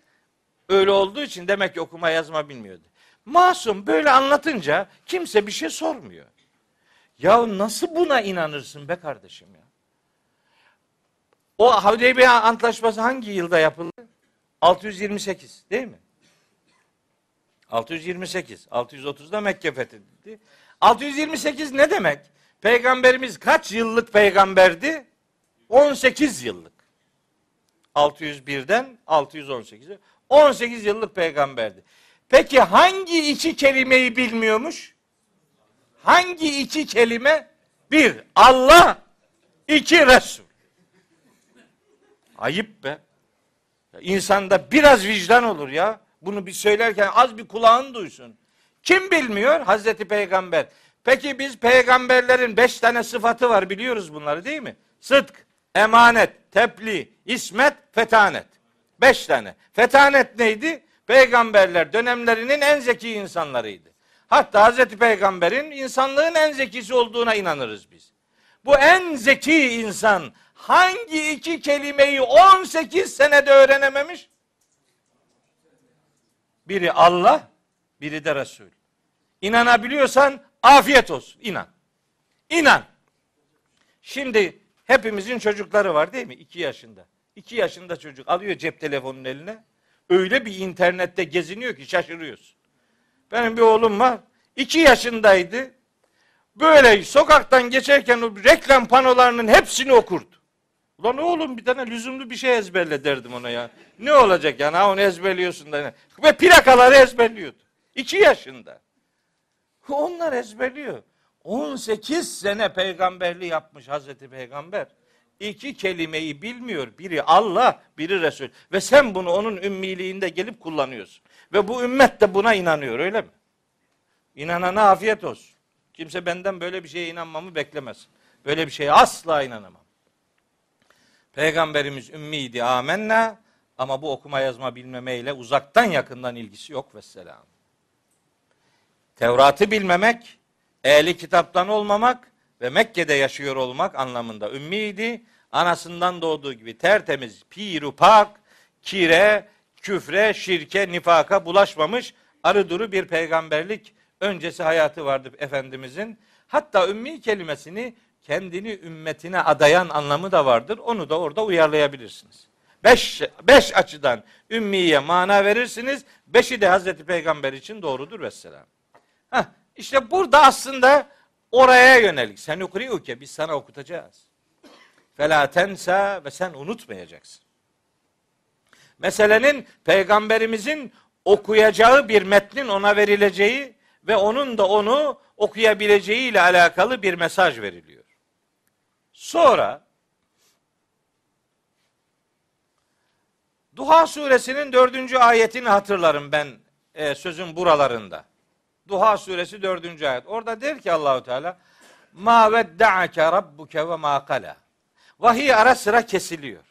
Öyle olduğu için demek ki okuma yazma bilmiyordu. Masum böyle anlatınca kimse bir şey sormuyor. Ya nasıl buna inanırsın be kardeşim ya? O Hudeybiye Antlaşması hangi yılda yapıldı? 628 değil mi? 628. 630'da Mekke fethedildi. 628 ne demek? Peygamberimiz kaç yıllık peygamberdi? 18 yıllık. 601'den 618'e 18 yıllık peygamberdi. Peki hangi iki kelimeyi bilmiyormuş? Hangi iki kelime? Bir, Allah, iki Resul. Ayıp be. İnsanda biraz vicdan olur ya. Bunu bir söylerken az bir kulağın duysun. Kim bilmiyor? Hazreti Peygamber. Peki biz peygamberlerin beş tane sıfatı var biliyoruz bunları değil mi? Sıdk, emanet, tebliğ, ismet, fetanet. Beş tane. Fetanet neydi? Peygamberler dönemlerinin en zeki insanlarıydı. Hatta Hazreti Peygamber'in insanlığın en zekisi olduğuna inanırız biz. Bu en zeki insan hangi iki kelimeyi 18 senede öğrenememiş? Biri Allah, biri de Resul. İnanabiliyorsan afiyet olsun. İnan. İnan. Şimdi hepimizin çocukları var değil mi? İki yaşında. İki yaşında çocuk alıyor cep telefonunun eline. Öyle bir internette geziniyor ki şaşırıyorsun. Benim bir oğlum var. iki yaşındaydı. Böyle sokaktan geçerken o reklam panolarının hepsini okurdu. Ulan oğlum bir tane lüzumlu bir şey ezberle derdim ona ya. Ne olacak yani ha onu ezberliyorsun da. Ve plakaları ezberliyordu. İki yaşında. Onlar ezberliyor. 18 sene peygamberliği yapmış Hazreti Peygamber. İki kelimeyi bilmiyor. Biri Allah, biri Resul. Ve sen bunu onun ümmiliğinde gelip kullanıyorsun. Ve bu ümmet de buna inanıyor öyle mi? İnanana afiyet olsun. Kimse benden böyle bir şeye inanmamı beklemesin. Böyle bir şeye asla inanamam. Peygamberimiz ümmiydi amenna ama bu okuma yazma bilmemeyle uzaktan yakından ilgisi yok vesselam. Tevrat'ı bilmemek, ehli kitaptan olmamak ve Mekke'de yaşıyor olmak anlamında ümmiydi. Anasından doğduğu gibi tertemiz, piru pak, kire, küfre, şirke, nifaka bulaşmamış arı duru bir peygamberlik öncesi hayatı vardı Efendimizin. Hatta ümmi kelimesini kendini ümmetine adayan anlamı da vardır. Onu da orada uyarlayabilirsiniz. Beş, beş açıdan ümmiye mana verirsiniz. Beşi de Hazreti Peygamber için doğrudur vesselam. Heh, işte burada aslında oraya yönelik. Sen ukriuke biz sana okutacağız. Fela tensa ve sen unutmayacaksın. Meselenin peygamberimizin okuyacağı bir metnin ona verileceği ve onun da onu okuyabileceği ile alakalı bir mesaj veriliyor. Sonra Duha suresinin dördüncü ayetini hatırlarım ben e, sözün buralarında. Duha suresi dördüncü ayet. Orada der ki Allahu Teala Ma vedda'ake rabbuke ve ma kala. Vahiy ara sıra kesiliyor.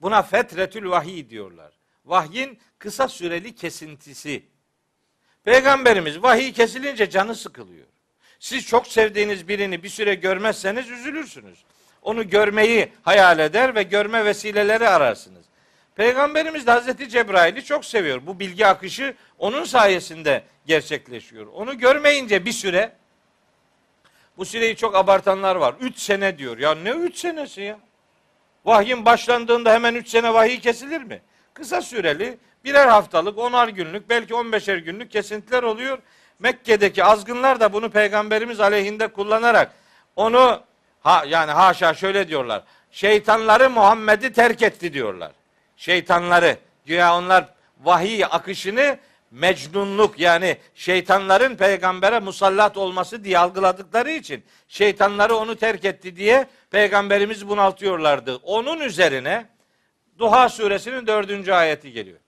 Buna fetretül vahiy diyorlar. Vahyin kısa süreli kesintisi. Peygamberimiz vahiy kesilince canı sıkılıyor. Siz çok sevdiğiniz birini bir süre görmezseniz üzülürsünüz. Onu görmeyi hayal eder ve görme vesileleri ararsınız. Peygamberimiz de Hazreti Cebrail'i çok seviyor. Bu bilgi akışı onun sayesinde gerçekleşiyor. Onu görmeyince bir süre bu süreyi çok abartanlar var. Üç sene diyor. Ya ne üç senesi ya? Vahyin başlandığında hemen üç sene vahiy kesilir mi? Kısa süreli birer haftalık, onar günlük, belki on beşer günlük kesintiler oluyor. Mekke'deki azgınlar da bunu peygamberimiz aleyhinde kullanarak onu ha yani haşa şöyle diyorlar. Şeytanları Muhammed'i terk etti diyorlar. Şeytanları güya onlar vahiy akışını mecnunluk yani şeytanların peygambere musallat olması diye algıladıkları için şeytanları onu terk etti diye peygamberimiz bunaltıyorlardı. Onun üzerine Duha suresinin dördüncü ayeti geliyor.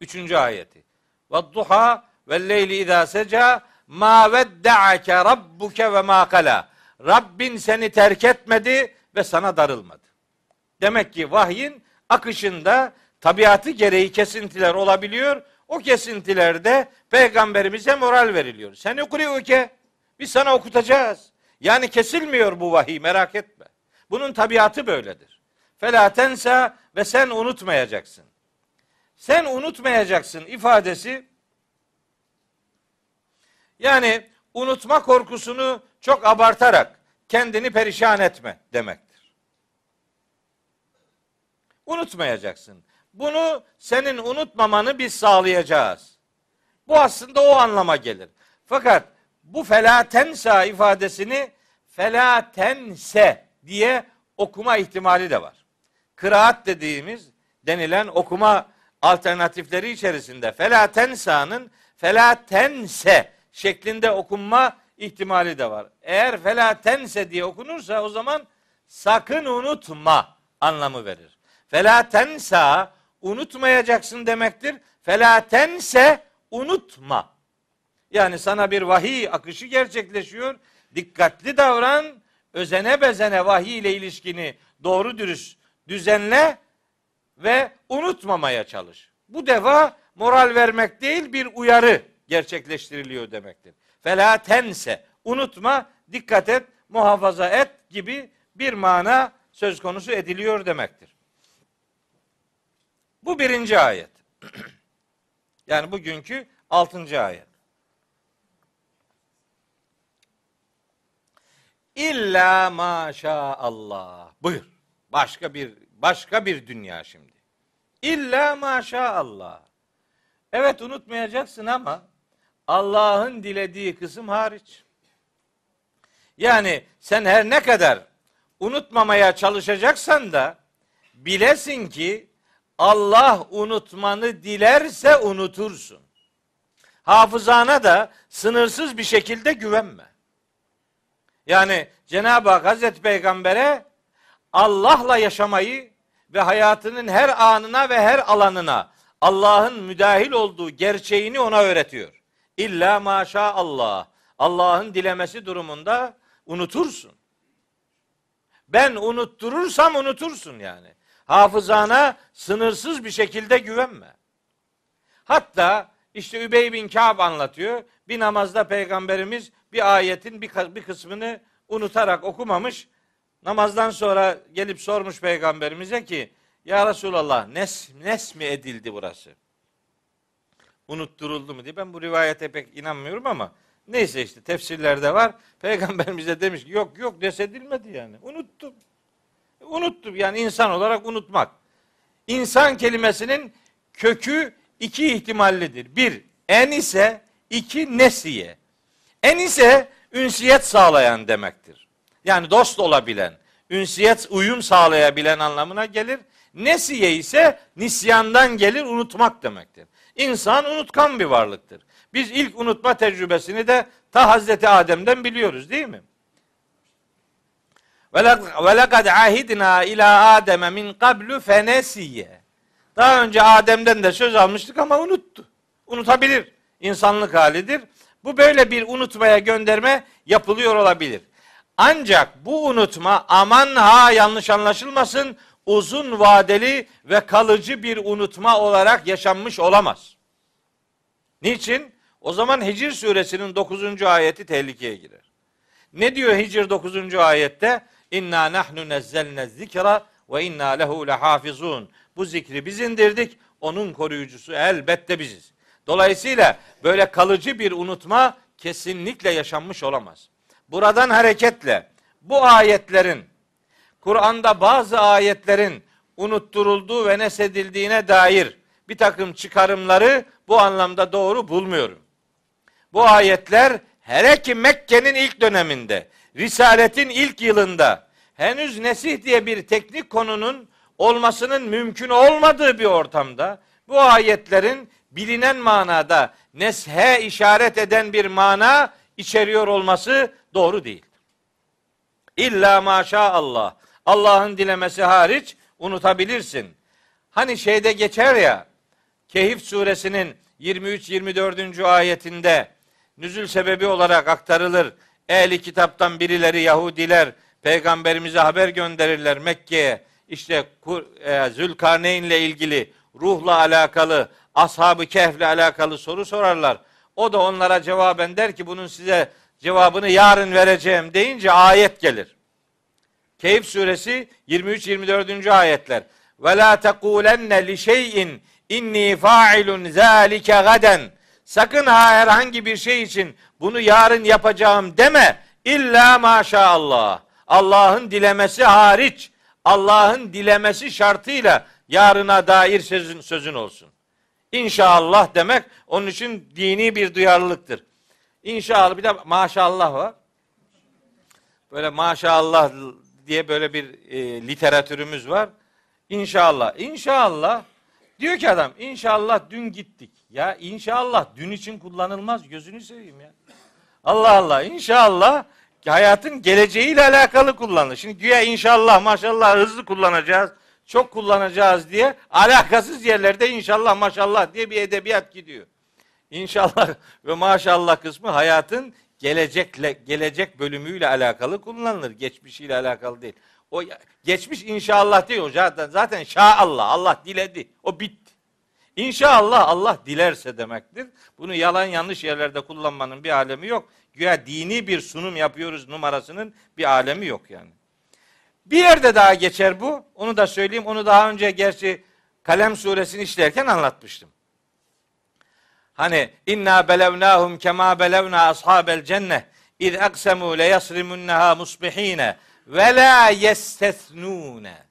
Üçüncü ayeti. Ve duha ve leyli izâ seca ma vedde'ake rabbuke ve ma kala. Rabbin seni terk etmedi ve sana darılmadı. Demek ki vahyin akışında tabiatı gereği kesintiler olabiliyor. O kesintilerde peygamberimize moral veriliyor. Sen ukriuke biz sana okutacağız. Yani kesilmiyor bu vahiy merak etme. Bunun tabiatı böyledir. Fela tensa ve sen unutmayacaksın. Sen unutmayacaksın ifadesi yani unutma korkusunu çok abartarak kendini perişan etme demektir. Unutmayacaksın. Bunu senin unutmamanı biz sağlayacağız. Bu aslında o anlama gelir. Fakat bu felatensa ifadesini felatense diye okuma ihtimali de var. Kıraat dediğimiz denilen okuma alternatifleri içerisinde felatensa'nın felatense şeklinde okunma ihtimali de var. Eğer felatense diye okunursa o zaman sakın unutma anlamı verir. Felatensa unutmayacaksın demektir. Felatense unutma. Yani sana bir vahiy akışı gerçekleşiyor. Dikkatli davran. Özene bezene vahiy ile ilişkini doğru dürüst düzenle ve unutmamaya çalış. Bu defa moral vermek değil bir uyarı gerçekleştiriliyor demektir. Felatense unutma, dikkat et, muhafaza et gibi bir mana söz konusu ediliyor demektir. Bu birinci ayet. yani bugünkü altıncı ayet. İlla maşallah. Buyur. Başka bir başka bir dünya şimdi. İlla maşallah. Evet unutmayacaksın ama Allah'ın dilediği kısım hariç. Yani sen her ne kadar unutmamaya çalışacaksan da bilesin ki Allah unutmanı dilerse unutursun. Hafızana da sınırsız bir şekilde güvenme. Yani Cenab-ı Hak Hazreti Peygamber'e Allah'la yaşamayı ve hayatının her anına ve her alanına Allah'ın müdahil olduğu gerçeğini ona öğretiyor. İlla maşa Allah. Allah'ın dilemesi durumunda unutursun. Ben unutturursam unutursun yani. Hafızana sınırsız bir şekilde güvenme. Hatta işte Übey bin Ka'b anlatıyor. Bir namazda peygamberimiz bir ayetin bir, bir kısmını unutarak okumamış. Namazdan sonra gelip sormuş peygamberimize ki ya Resulallah nes, nes mi edildi burası? Unutturuldu mu diye. Ben bu rivayete pek inanmıyorum ama neyse işte tefsirlerde var. Peygamberimize demiş ki yok yok nesedilmedi yani. Unuttum. Unuttum yani insan olarak unutmak. İnsan kelimesinin kökü iki ihtimallidir. Bir, en ise, iki nesiye. En ise ünsiyet sağlayan demektir. Yani dost olabilen, ünsiyet uyum sağlayabilen anlamına gelir. Nesiye ise nisyandan gelir unutmak demektir. İnsan unutkan bir varlıktır. Biz ilk unutma tecrübesini de ta Hazreti Adem'den biliyoruz değil mi? Ve lekad ahidna ila Adem'e min qablu fenesiye. Daha önce Adem'den de söz almıştık ama unuttu. Unutabilir. İnsanlık halidir. Bu böyle bir unutmaya gönderme yapılıyor olabilir. Ancak bu unutma aman ha yanlış anlaşılmasın uzun vadeli ve kalıcı bir unutma olarak yaşanmış olamaz. Niçin? O zaman Hicr suresinin 9. ayeti tehlikeye girer. Ne diyor Hicr 9. ayette? İnna nahnu nezzelne zikra ve inna lehu lehafizun. Bu zikri biz indirdik. Onun koruyucusu elbette biziz. Dolayısıyla böyle kalıcı bir unutma kesinlikle yaşanmış olamaz. Buradan hareketle bu ayetlerin Kur'an'da bazı ayetlerin unutturulduğu ve nesedildiğine dair bir takım çıkarımları bu anlamda doğru bulmuyorum. Bu ayetler hele ki Mekke'nin ilk döneminde, Risaletin ilk yılında henüz nesih diye bir teknik konunun olmasının mümkün olmadığı bir ortamda bu ayetlerin bilinen manada neshe işaret eden bir mana içeriyor olması doğru değil. İlla maşa Allah. Allah'ın dilemesi hariç unutabilirsin. Hani şeyde geçer ya Kehif suresinin 23-24. ayetinde nüzül sebebi olarak aktarılır. Ehli kitaptan birileri Yahudiler peygamberimize haber gönderirler Mekke'ye. İşte e, Zülkarneyn ile ilgili ruhla alakalı, ashab-ı kehfle alakalı soru sorarlar. O da onlara cevaben der ki bunun size cevabını yarın vereceğim deyince ayet gelir. Keyif suresi 23-24. ayetler. Ve la tekulenne li şeyin inni fa'ilun zalike. Sakın ha herhangi bir şey için bunu yarın yapacağım deme. İlla maşallah. Allah'ın dilemesi hariç. Allah'ın dilemesi şartıyla yarına dair sözün, sözün olsun. İnşallah demek onun için dini bir duyarlılıktır. İnşallah bir de maşallah var. Böyle maşallah diye böyle bir e, literatürümüz var. İnşallah. İnşallah diyor ki adam inşallah dün gittik. Ya inşallah dün için kullanılmaz. Gözünü seveyim ya. Allah Allah inşallah hayatın geleceğiyle alakalı kullanılır. Şimdi güya inşallah maşallah hızlı kullanacağız. Çok kullanacağız diye alakasız yerlerde inşallah maşallah diye bir edebiyat gidiyor. İnşallah ve maşallah kısmı hayatın gelecekle gelecek bölümüyle alakalı kullanılır. Geçmişiyle alakalı değil. O geçmiş inşallah değil o zaten zaten şaallah Allah diledi. O bitti. İnşallah Allah dilerse demektir. Bunu yalan yanlış yerlerde kullanmanın bir alemi yok. Güya dini bir sunum yapıyoruz numarasının bir alemi yok yani. Bir yerde daha geçer bu. Onu da söyleyeyim. Onu daha önce gerçi Kalem suresini işlerken anlatmıştım. Hani inna belevnahum kema belevna ashabel cennet iz aksemu le yasrimunha musbihine ve la yestesnune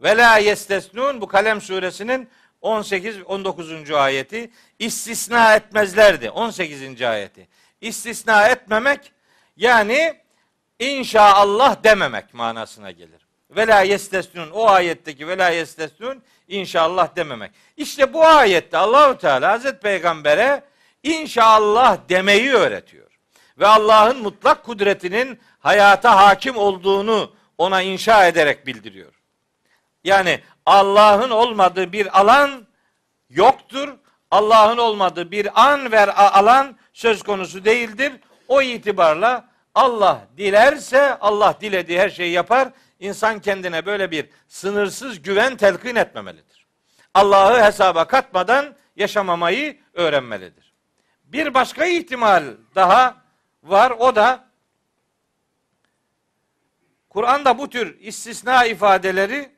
Ve la yestesnun bu Kalem suresinin 18 19. ayeti istisna etmezlerdi. 18. ayeti. İstisna etmemek yani inşaallah dememek manasına gelir. Ve la yestesnun o ayetteki ve la yestesnun inşallah dememek. İşte bu ayette Allahu Teala Hazreti Peygamber'e inşallah demeyi öğretiyor. Ve Allah'ın mutlak kudretinin hayata hakim olduğunu ona inşa ederek bildiriyor. Yani Allah'ın olmadığı bir alan yoktur. Allah'ın olmadığı bir an ve alan söz konusu değildir. O itibarla Allah dilerse Allah dilediği her şeyi yapar. İnsan kendine böyle bir sınırsız güven telkin etmemelidir. Allah'ı hesaba katmadan yaşamamayı öğrenmelidir. Bir başka ihtimal daha var o da Kur'an'da bu tür istisna ifadeleri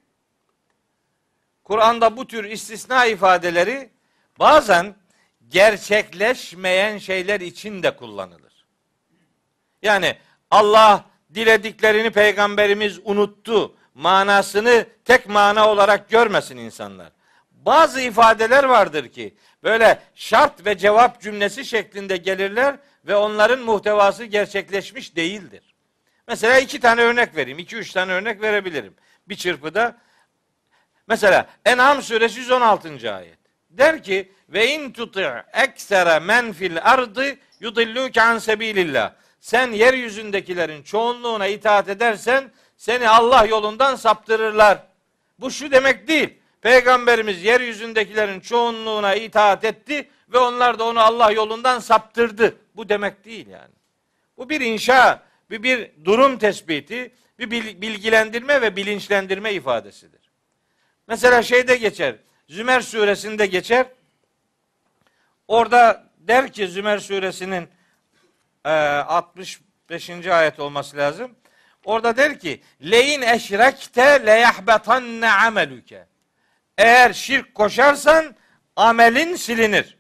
Kur'an'da bu tür istisna ifadeleri bazen gerçekleşmeyen şeyler için de kullanılır. Yani Allah dilediklerini peygamberimiz unuttu manasını tek mana olarak görmesin insanlar. Bazı ifadeler vardır ki böyle şart ve cevap cümlesi şeklinde gelirler ve onların muhtevası gerçekleşmiş değildir. Mesela iki tane örnek vereyim. iki üç tane örnek verebilirim. Bir çırpıda. Mesela En'am suresi 116. ayet. Der ki ve in tuti eksere men fil ardı yudilluke an sebilillah. Sen yeryüzündekilerin çoğunluğuna itaat edersen seni Allah yolundan saptırırlar. Bu şu demek değil. Peygamberimiz yeryüzündekilerin çoğunluğuna itaat etti ve onlar da onu Allah yolundan saptırdı. Bu demek değil yani. Bu bir inşa, bir, bir durum tespiti, bir bilgilendirme ve bilinçlendirme ifadesidir. Mesela şeyde geçer, Zümer suresinde geçer. Orada der ki Zümer suresinin e, 65. ayet olması lazım. Orada der ki leyin eşrekte leyahbetanne ameluke. Eğer şirk koşarsan amelin silinir.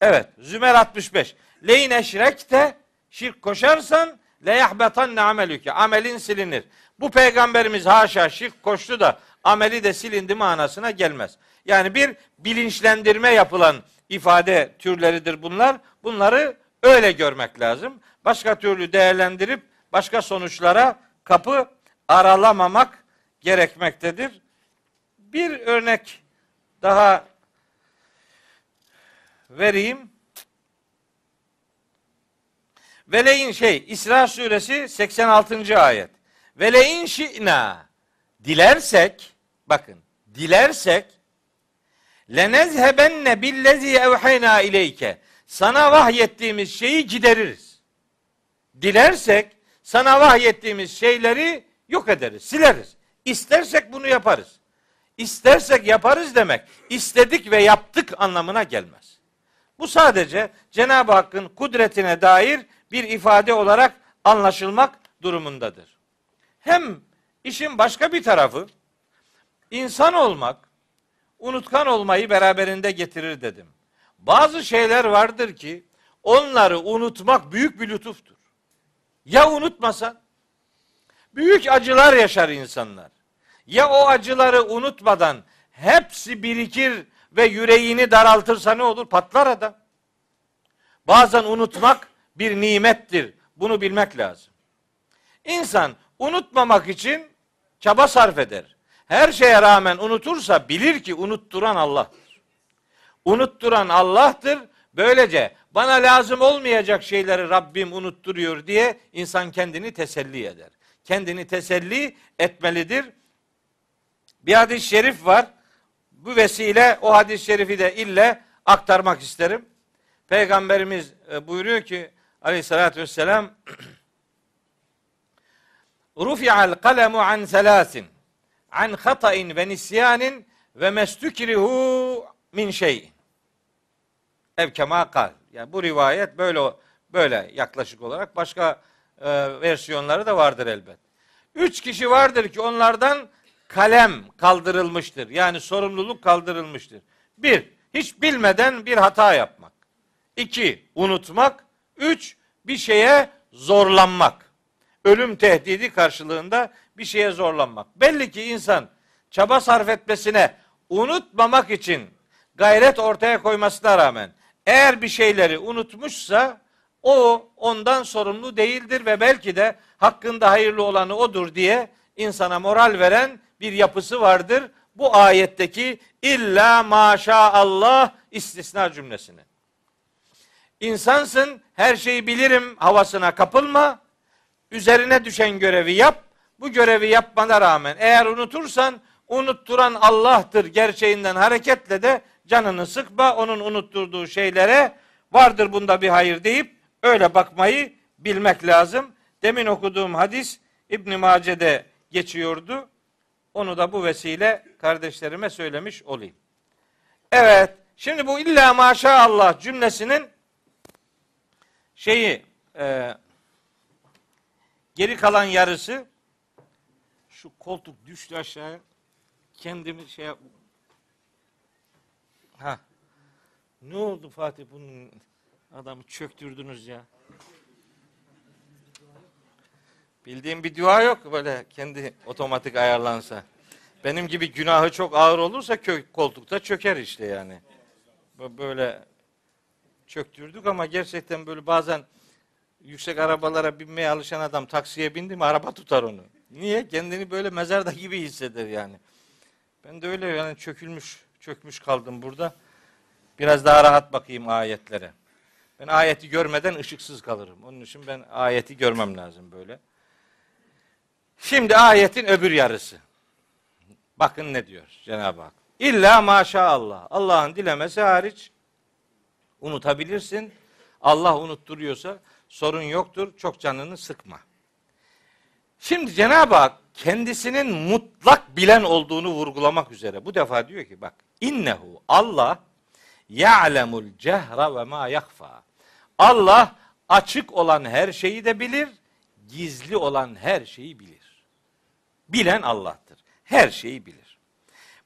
Evet Zümer 65. Leyin eşrekte şirk koşarsan leyahbetanne amelüke. Amelin silinir. Bu peygamberimiz haşa şirk koştu da ameli de silindi manasına gelmez. Yani bir bilinçlendirme yapılan ifade türleridir bunlar. Bunları öyle görmek lazım. Başka türlü değerlendirip başka sonuçlara kapı aralamamak gerekmektedir. Bir örnek daha vereyim. Veleyin şey İsra suresi 86. ayet. Veleyin şi'na dilersek bakın dilersek lenezhebenne billezi evhayna ileyke sana vahyettiğimiz şeyi gideririz. Dilersek sana vahyettiğimiz şeyleri yok ederiz, sileriz. İstersek bunu yaparız. İstersek yaparız demek, istedik ve yaptık anlamına gelmez. Bu sadece Cenab-ı Hakk'ın kudretine dair bir ifade olarak anlaşılmak durumundadır. Hem işin başka bir tarafı insan olmak unutkan olmayı beraberinde getirir dedim. Bazı şeyler vardır ki onları unutmak büyük bir lütuftur. Ya unutmasan? Büyük acılar yaşar insanlar. Ya o acıları unutmadan hepsi birikir ve yüreğini daraltırsa ne olur? Patlar adam. Bazen unutmak bir nimettir. Bunu bilmek lazım. İnsan unutmamak için çaba sarf eder. Her şeye rağmen unutursa bilir ki unutturan Allah'tır. Unutturan Allah'tır. Böylece bana lazım olmayacak şeyleri Rabbim unutturuyor diye insan kendini teselli eder. Kendini teselli etmelidir. Bir hadis-i şerif var. Bu vesile o hadis-i şerifi de ille aktarmak isterim. Peygamberimiz e, buyuruyor ki aleyhissalatü vesselam Rufi'al kalemu an selasin an hata'in ve nisyanin ve mestükrihu min şeyin. Ev kema kal. Yani bu rivayet böyle böyle yaklaşık olarak başka e, versiyonları da vardır elbet. Üç kişi vardır ki onlardan kalem kaldırılmıştır. Yani sorumluluk kaldırılmıştır. Bir, hiç bilmeden bir hata yapmak. İki, unutmak. Üç, bir şeye zorlanmak. Ölüm tehdidi karşılığında bir şeye zorlanmak. Belli ki insan çaba sarf etmesine unutmamak için gayret ortaya koymasına rağmen eğer bir şeyleri unutmuşsa o ondan sorumlu değildir ve belki de hakkında hayırlı olanı odur diye insana moral veren bir yapısı vardır. Bu ayetteki illa maşallah istisna cümlesini. İnsansın her şeyi bilirim havasına kapılma. Üzerine düşen görevi yap. Bu görevi yapmana rağmen eğer unutursan unutturan Allah'tır gerçeğinden hareketle de canını sıkma. Onun unutturduğu şeylere vardır bunda bir hayır deyip öyle bakmayı bilmek lazım. Demin okuduğum hadis İbn Mace'de geçiyordu. Onu da bu vesile kardeşlerime söylemiş olayım. Evet, şimdi bu illa maşallah cümlesinin şeyi e, geri kalan yarısı. Şu koltuk düştü aşağıya. Kendimi şey yap ha. Ne oldu Fatih bunun adamı çöktürdünüz ya? Bildiğim bir dua yok böyle kendi otomatik ayarlansa. Benim gibi günahı çok ağır olursa kök, koltukta çöker işte yani. Böyle çöktürdük ama gerçekten böyle bazen yüksek arabalara binmeye alışan adam taksiye bindi mi araba tutar onu. Niye? Kendini böyle mezarda gibi hisseder yani. Ben de öyle yani çökülmüş, çökmüş kaldım burada. Biraz daha rahat bakayım ayetlere. Ben ayeti görmeden ışıksız kalırım. Onun için ben ayeti görmem lazım böyle. Şimdi ayetin öbür yarısı. Bakın ne diyor Cenab-ı Hak. İlla maşallah. Allah'ın dilemesi hariç unutabilirsin. Allah unutturuyorsa sorun yoktur. Çok canını sıkma. Şimdi Cenab-ı Hak kendisinin mutlak bilen olduğunu vurgulamak üzere bu defa diyor ki bak innehu Allah ya'lemul cehra ve ma yakfa. Allah açık olan her şeyi de bilir, gizli olan her şeyi bilir. Bilen Allah'tır. Her şeyi bilir.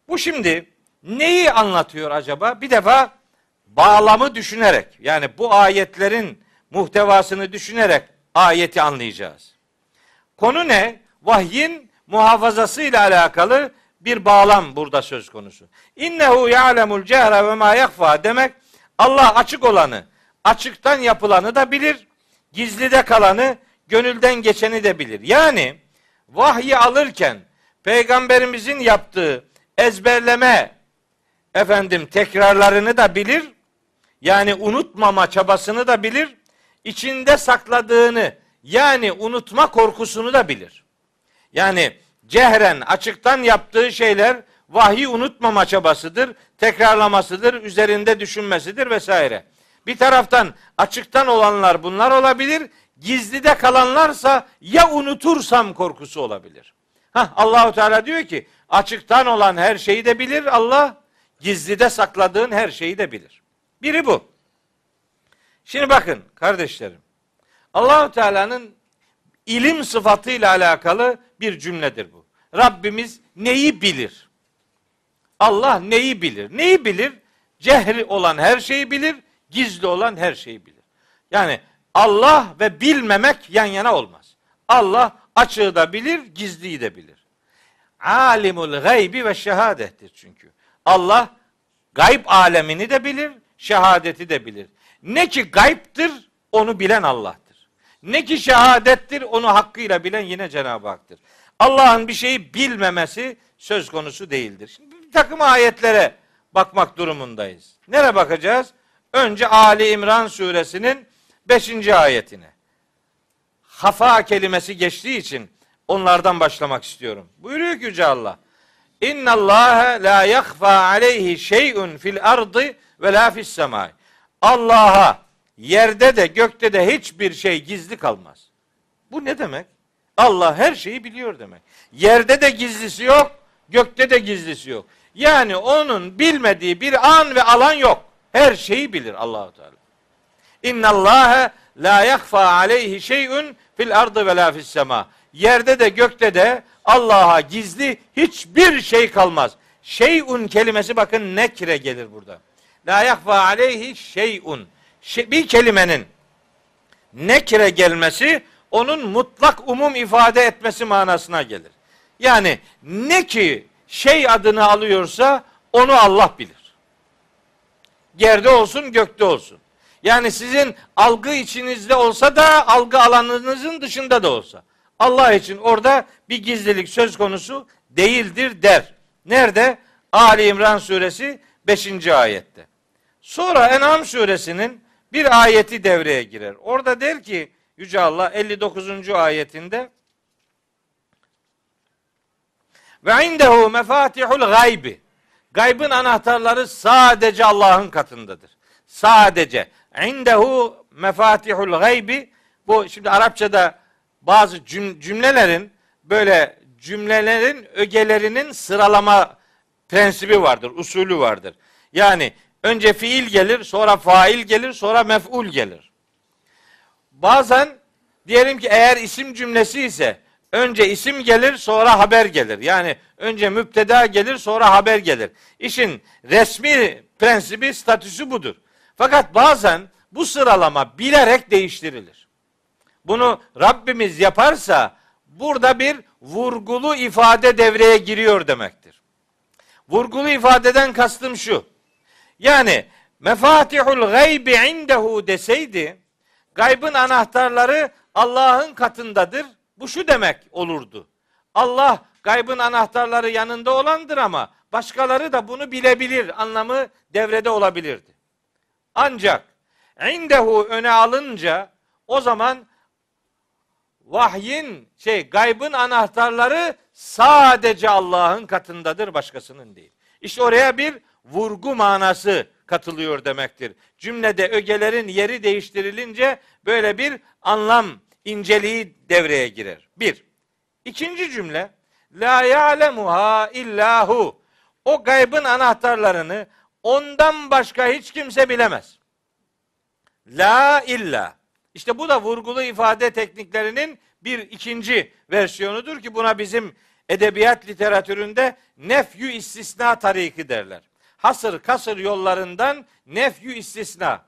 Bu şimdi neyi anlatıyor acaba? Bir defa bağlamı düşünerek yani bu ayetlerin muhtevasını düşünerek ayeti anlayacağız. Konu ne? Vahyin muhafazası ile alakalı bir bağlam burada söz konusu. İnnehu ya'lemul cehre ve ma yakfa demek Allah açık olanı, açıktan yapılanı da bilir, gizlide kalanı, gönülden geçeni de bilir. Yani vahyi alırken peygamberimizin yaptığı ezberleme efendim tekrarlarını da bilir. Yani unutmama çabasını da bilir. İçinde sakladığını yani unutma korkusunu da bilir. Yani cehren açıktan yaptığı şeyler vahyi unutmama çabasıdır, tekrarlamasıdır, üzerinde düşünmesidir vesaire. Bir taraftan açıktan olanlar bunlar olabilir, gizlide kalanlarsa ya unutursam korkusu olabilir. Hah, Allahu Teala diyor ki açıktan olan her şeyi de bilir Allah, gizlide sakladığın her şeyi de bilir. Biri bu. Şimdi bakın kardeşlerim. Allahu Teala'nın ilim sıfatıyla alakalı bir cümledir bu. Rabbimiz neyi bilir? Allah neyi bilir? Neyi bilir? Cehri olan her şeyi bilir, gizli olan her şeyi bilir. Yani Allah ve bilmemek yan yana olmaz. Allah açığı da bilir, gizliyi de bilir. Alimul gaybi ve şehadettir çünkü. Allah gayb alemini de bilir, şehadeti de bilir. Ne ki gayiptir onu bilen Allah'tır. Ne ki şehadettir onu hakkıyla bilen yine Cenab-ı Hak'tır. Allah'ın bir şeyi bilmemesi söz konusu değildir. Şimdi bir takım ayetlere bakmak durumundayız. Nereye bakacağız? Önce Ali İmran suresinin 5. ayetine. Hafa kelimesi geçtiği için onlardan başlamak istiyorum. Buyuruyor ki Yüce Allah. İnna Allah la yakfa aleyhi şey'un fil ardı ve la fis semai. Allah'a yerde de gökte de hiçbir şey gizli kalmaz. Bu ne demek? Allah her şeyi biliyor demek. Yerde de gizlisi yok, gökte de gizlisi yok. Yani onun bilmediği bir an ve alan yok. Her şeyi bilir Allahu Teala. İnna Allah la yakfa aleyhi şey'un fil ardı ve la fis sema. Yerde de gökte de Allah'a gizli hiçbir şey kalmaz. Şey'un kelimesi bakın nekre gelir burada. La yakfa aleyhi şey'un. Şey, bir kelimenin nekre gelmesi onun mutlak umum ifade etmesi manasına gelir. Yani ne ki şey adını alıyorsa onu Allah bilir. Yerde olsun, gökte olsun. Yani sizin algı içinizde olsa da algı alanınızın dışında da olsa. Allah için orada bir gizlilik söz konusu değildir der. Nerede? Ali İmran suresi 5. ayette. Sonra En'am suresinin bir ayeti devreye girer. Orada der ki Yüce Allah 59. ayetinde ve indehu mefatihul gaybi. Gaybın anahtarları sadece Allah'ın katındadır. Sadece. İndehu mefatihul gaybi. Bu şimdi Arapçada bazı cümlelerin böyle cümlelerin ögelerinin sıralama prensibi vardır, usulü vardır. Yani önce fiil gelir, sonra fail gelir, sonra mef'ul gelir. Bazen diyelim ki eğer isim cümlesi ise önce isim gelir, sonra haber gelir. Yani önce müpteda gelir, sonra haber gelir. İşin resmi prensibi, statüsü budur. Fakat bazen bu sıralama bilerek değiştirilir. Bunu Rabbimiz yaparsa burada bir vurgulu ifade devreye giriyor demektir. Vurgulu ifadeden kastım şu. Yani mefatihul gaybi indehu deseydi gaybın anahtarları Allah'ın katındadır. Bu şu demek olurdu. Allah gaybın anahtarları yanında olandır ama başkaları da bunu bilebilir anlamı devrede olabilirdi. Ancak indehu öne alınca o zaman vahyin şey gaybın anahtarları sadece Allah'ın katındadır başkasının değil. İşte oraya bir vurgu manası katılıyor demektir. Cümlede ögelerin yeri değiştirilince böyle bir anlam inceliği devreye girer. Bir. İkinci cümle La ya'lemuha illahu. O gaybın anahtarlarını ondan başka hiç kimse bilemez. La illa. İşte bu da vurgulu ifade tekniklerinin bir ikinci versiyonudur ki buna bizim edebiyat literatüründe nefyü istisna tariki derler. Hasır kasır yollarından nefyü istisna.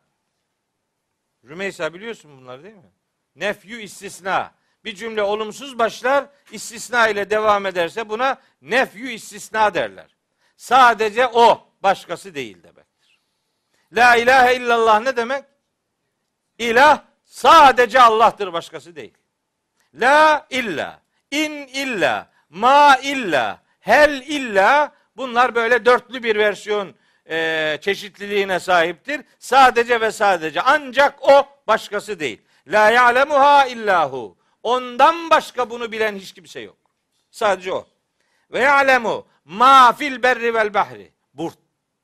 Rümeysa biliyorsun bunları değil mi? Nefyü istisna. Bir cümle olumsuz başlar, istisna ile devam ederse buna nefyü istisna derler. Sadece o, başkası değil demektir. La ilahe illallah ne demek? İlah sadece Allah'tır, başkası değil. La illa, in illa, ma illa, hel illa bunlar böyle dörtlü bir versiyon e, çeşitliliğine sahiptir. Sadece ve sadece ancak o başkası değil. La ya'lemuha illahu. Ondan başka bunu bilen hiç kimse yok. Sadece o. Ve ya'lemu ma fil berri vel bahri. Bur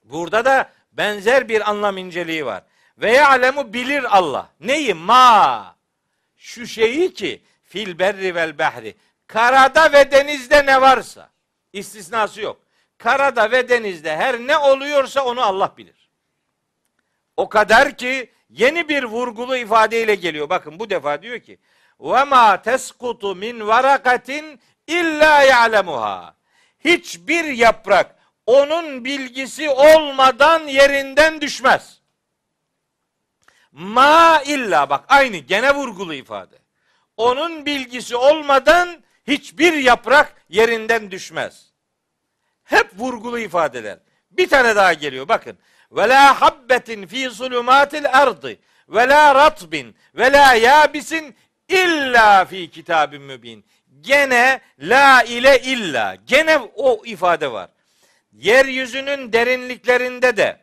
burada da benzer bir anlam inceliği var. Ve ya'lemu bilir Allah. Neyi? Ma. Şu şeyi ki fil berri vel bahri. Karada ve denizde ne varsa. istisnası yok. Karada ve denizde her ne oluyorsa onu Allah bilir. O kadar ki yeni bir vurgulu ifadeyle geliyor. Bakın bu defa diyor ki ve ma teskutu min varakatin illa ya'lemuha. Hiçbir yaprak onun bilgisi olmadan yerinden düşmez. Ma illa bak aynı gene vurgulu ifade. Onun bilgisi olmadan hiçbir yaprak yerinden düşmez. Hep vurgulu ifadeler. Bir tane daha geliyor bakın. Ve la habbetin fi zulumatil ardı ve la ratbin ve la yabisin illa fi kitabin mübin. Gene la ile illa. Gene o ifade var. Yeryüzünün derinliklerinde de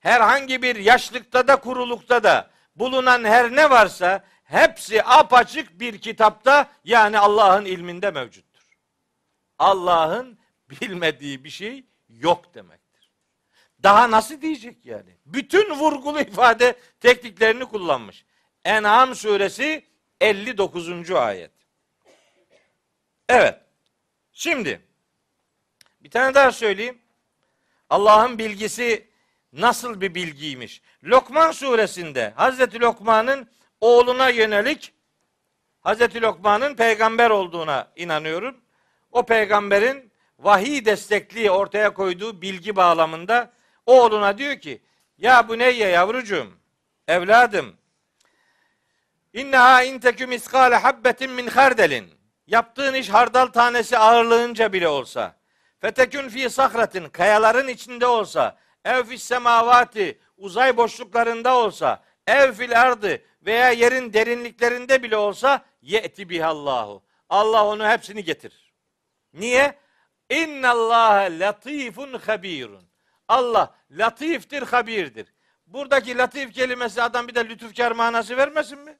herhangi bir yaşlıkta da kurulukta da bulunan her ne varsa hepsi apaçık bir kitapta yani Allah'ın ilminde mevcuttur. Allah'ın bilmediği bir şey yok demektir. Daha nasıl diyecek yani? Bütün vurgulu ifade tekniklerini kullanmış. En'am suresi 59. ayet. Evet. Şimdi bir tane daha söyleyeyim. Allah'ın bilgisi nasıl bir bilgiymiş? Lokman suresinde Hazreti Lokman'ın oğluna yönelik Hazreti Lokman'ın peygamber olduğuna inanıyorum. O peygamberin vahiy destekli ortaya koyduğu bilgi bağlamında oğluna diyor ki ya bu neyye yavrucuğum evladım inneha inteküm iskale habbetin min hardelin yaptığın iş hardal tanesi ağırlığınca bile olsa fetekün fi sahratin kayaların içinde olsa ev fis semavati uzay boşluklarında olsa ev fil ardı veya yerin derinliklerinde bile olsa ye'ti bihallahu. Allah onu hepsini getirir. Niye? İnna Allah latifun habirun. Allah latiftir, habirdir. Buradaki latif kelimesi adam bir de lütufkar manası vermesin mi?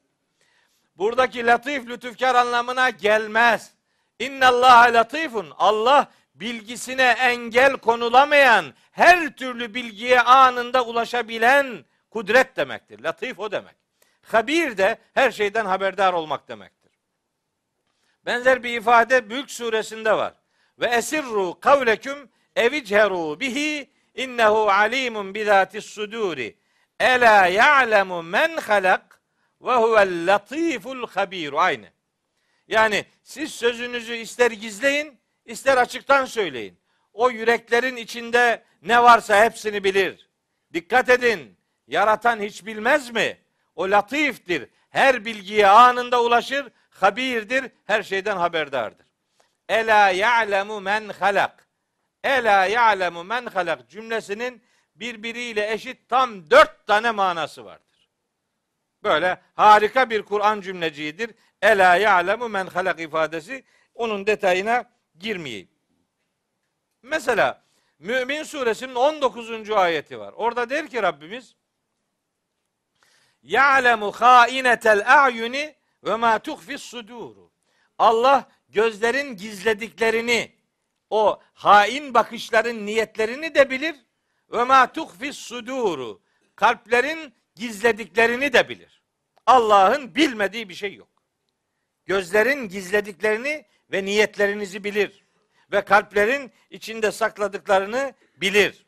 Buradaki latif lütufkar anlamına gelmez. İnna Allah latifun. Allah bilgisine engel konulamayan, her türlü bilgiye anında ulaşabilen kudret demektir. Latif o demek. Habir de her şeyden haberdar olmak demektir. Benzer bir ifade Mülk suresinde var. Ve esirru kavleküm evicheru bihi innehu alimun bizatis suduri. Ela ya'lemu men halak ve huvel latiful habir. Aynı. Yani siz sözünüzü ister gizleyin, ister açıktan söyleyin. O yüreklerin içinde ne varsa hepsini bilir. Dikkat edin. Yaratan hiç bilmez mi? O latiftir. Her bilgiye anında ulaşır. Habirdir. Her şeyden haberdardır. Ela ya'lemu men halak. Ela ya'lemu men halak cümlesinin birbiriyle eşit tam dört tane manası vardır. Böyle harika bir Kur'an cümleciğidir. Ela ya'lemu men halak ifadesi onun detayına girmeyeyim. Mesela Mümin suresinin 19. ayeti var. Orada der ki Rabbimiz Ya'lemu hainetel a'yuni ve ma tuhfis suduru. Allah gözlerin gizlediklerini, o hain bakışların niyetlerini de bilir. Ve ma tuhfis suduru. Kalplerin gizlediklerini de bilir. Allah'ın bilmediği bir şey yok. Gözlerin gizlediklerini ve niyetlerinizi bilir. Ve kalplerin içinde sakladıklarını bilir.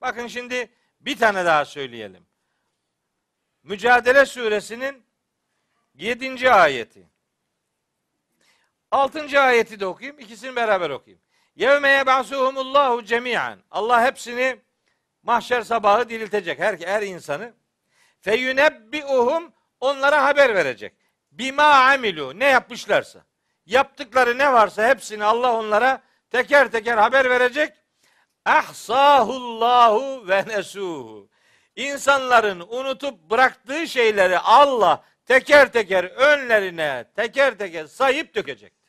Bakın şimdi bir tane daha söyleyelim. Mücadele suresinin 7. ayeti. 6. ayeti de okuyayım. İkisini beraber okuyayım. Yevme yeb'asuhumullahu cemi'an. Allah hepsini mahşer sabahı diriltecek. Her, her insanı. Feyunebbi'uhum onlara haber verecek. Bima amilu. Ne yapmışlarsa. Yaptıkları ne varsa hepsini Allah onlara teker teker haber verecek. Ahsahullahu ve nesuhu. İnsanların unutup bıraktığı şeyleri Allah teker teker önlerine teker teker sayıp dökecektir.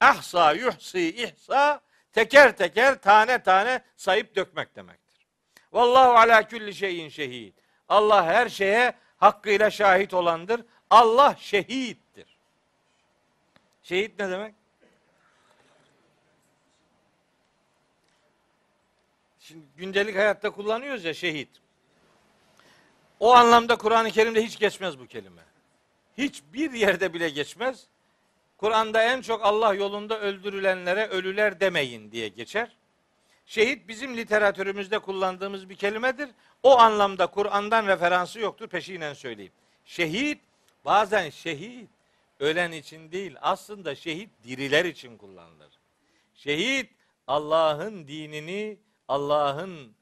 Ahsa yuhsi ihsa teker teker tane tane sayıp dökmek demektir. Vallahu ala kulli şeyin şehid. Allah her şeye hakkıyla şahit olandır. Allah şehittir. Şehit ne demek? Şimdi gündelik hayatta kullanıyoruz ya şehit. O anlamda Kur'an-ı Kerim'de hiç geçmez bu kelime. Hiçbir yerde bile geçmez. Kur'an'da en çok Allah yolunda öldürülenlere ölüler demeyin diye geçer. Şehit bizim literatürümüzde kullandığımız bir kelimedir. O anlamda Kur'an'dan referansı yoktur peşinen söyleyeyim. Şehit bazen şehit ölen için değil aslında şehit diriler için kullanılır. Şehit Allah'ın dinini, Allah'ın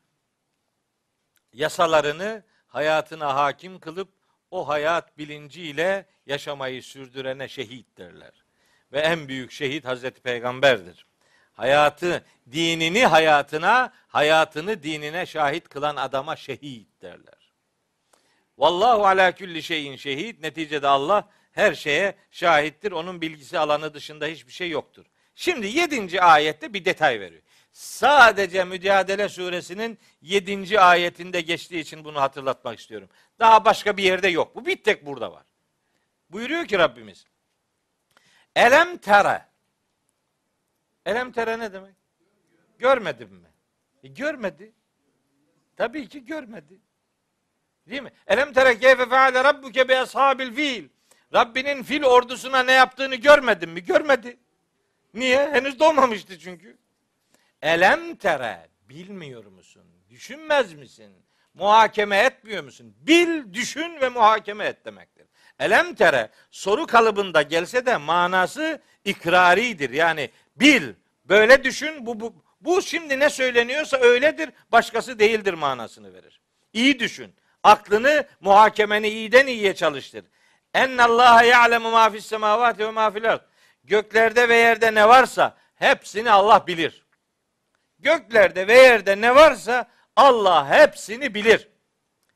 yasalarını hayatına hakim kılıp o hayat bilinciyle yaşamayı sürdürene şehit derler. Ve en büyük şehit Hazreti Peygamber'dir. Hayatı, dinini hayatına, hayatını dinine şahit kılan adama şehit derler. Vallahu ala külli şeyin şehit. Neticede Allah her şeye şahittir. Onun bilgisi alanı dışında hiçbir şey yoktur. Şimdi yedinci ayette bir detay veriyor. Sadece Mücadele suresinin 7. ayetinde geçtiği için bunu hatırlatmak istiyorum. Daha başka bir yerde yok. Bu bir tek burada var. Buyuruyor ki Rabbimiz. Elem tere. Elem tere ne demek? Görmedim mi? E, görmedi. Tabii ki görmedi. Değil mi? Elem tere keyfe feale rabbuke bi ashabil fil. Rabbinin fil ordusuna ne yaptığını görmedin mi? Görmedi. Niye? Henüz doğmamıştı çünkü. Elem tere bilmiyor musun? Düşünmez misin? Muhakeme etmiyor musun? Bil, düşün ve muhakeme et demektir. Elem tere soru kalıbında gelse de manası ikraridir. Yani bil, böyle düşün, bu, bu, bu şimdi ne söyleniyorsa öyledir, başkası değildir manasını verir. İyi düşün. Aklını, muhakemeni iyiden iyiye çalıştır. Ennallaha ya'lemu ma fis semavati ve ma. Göklerde ve yerde ne varsa hepsini Allah bilir. Göklerde ve yerde ne varsa Allah hepsini bilir.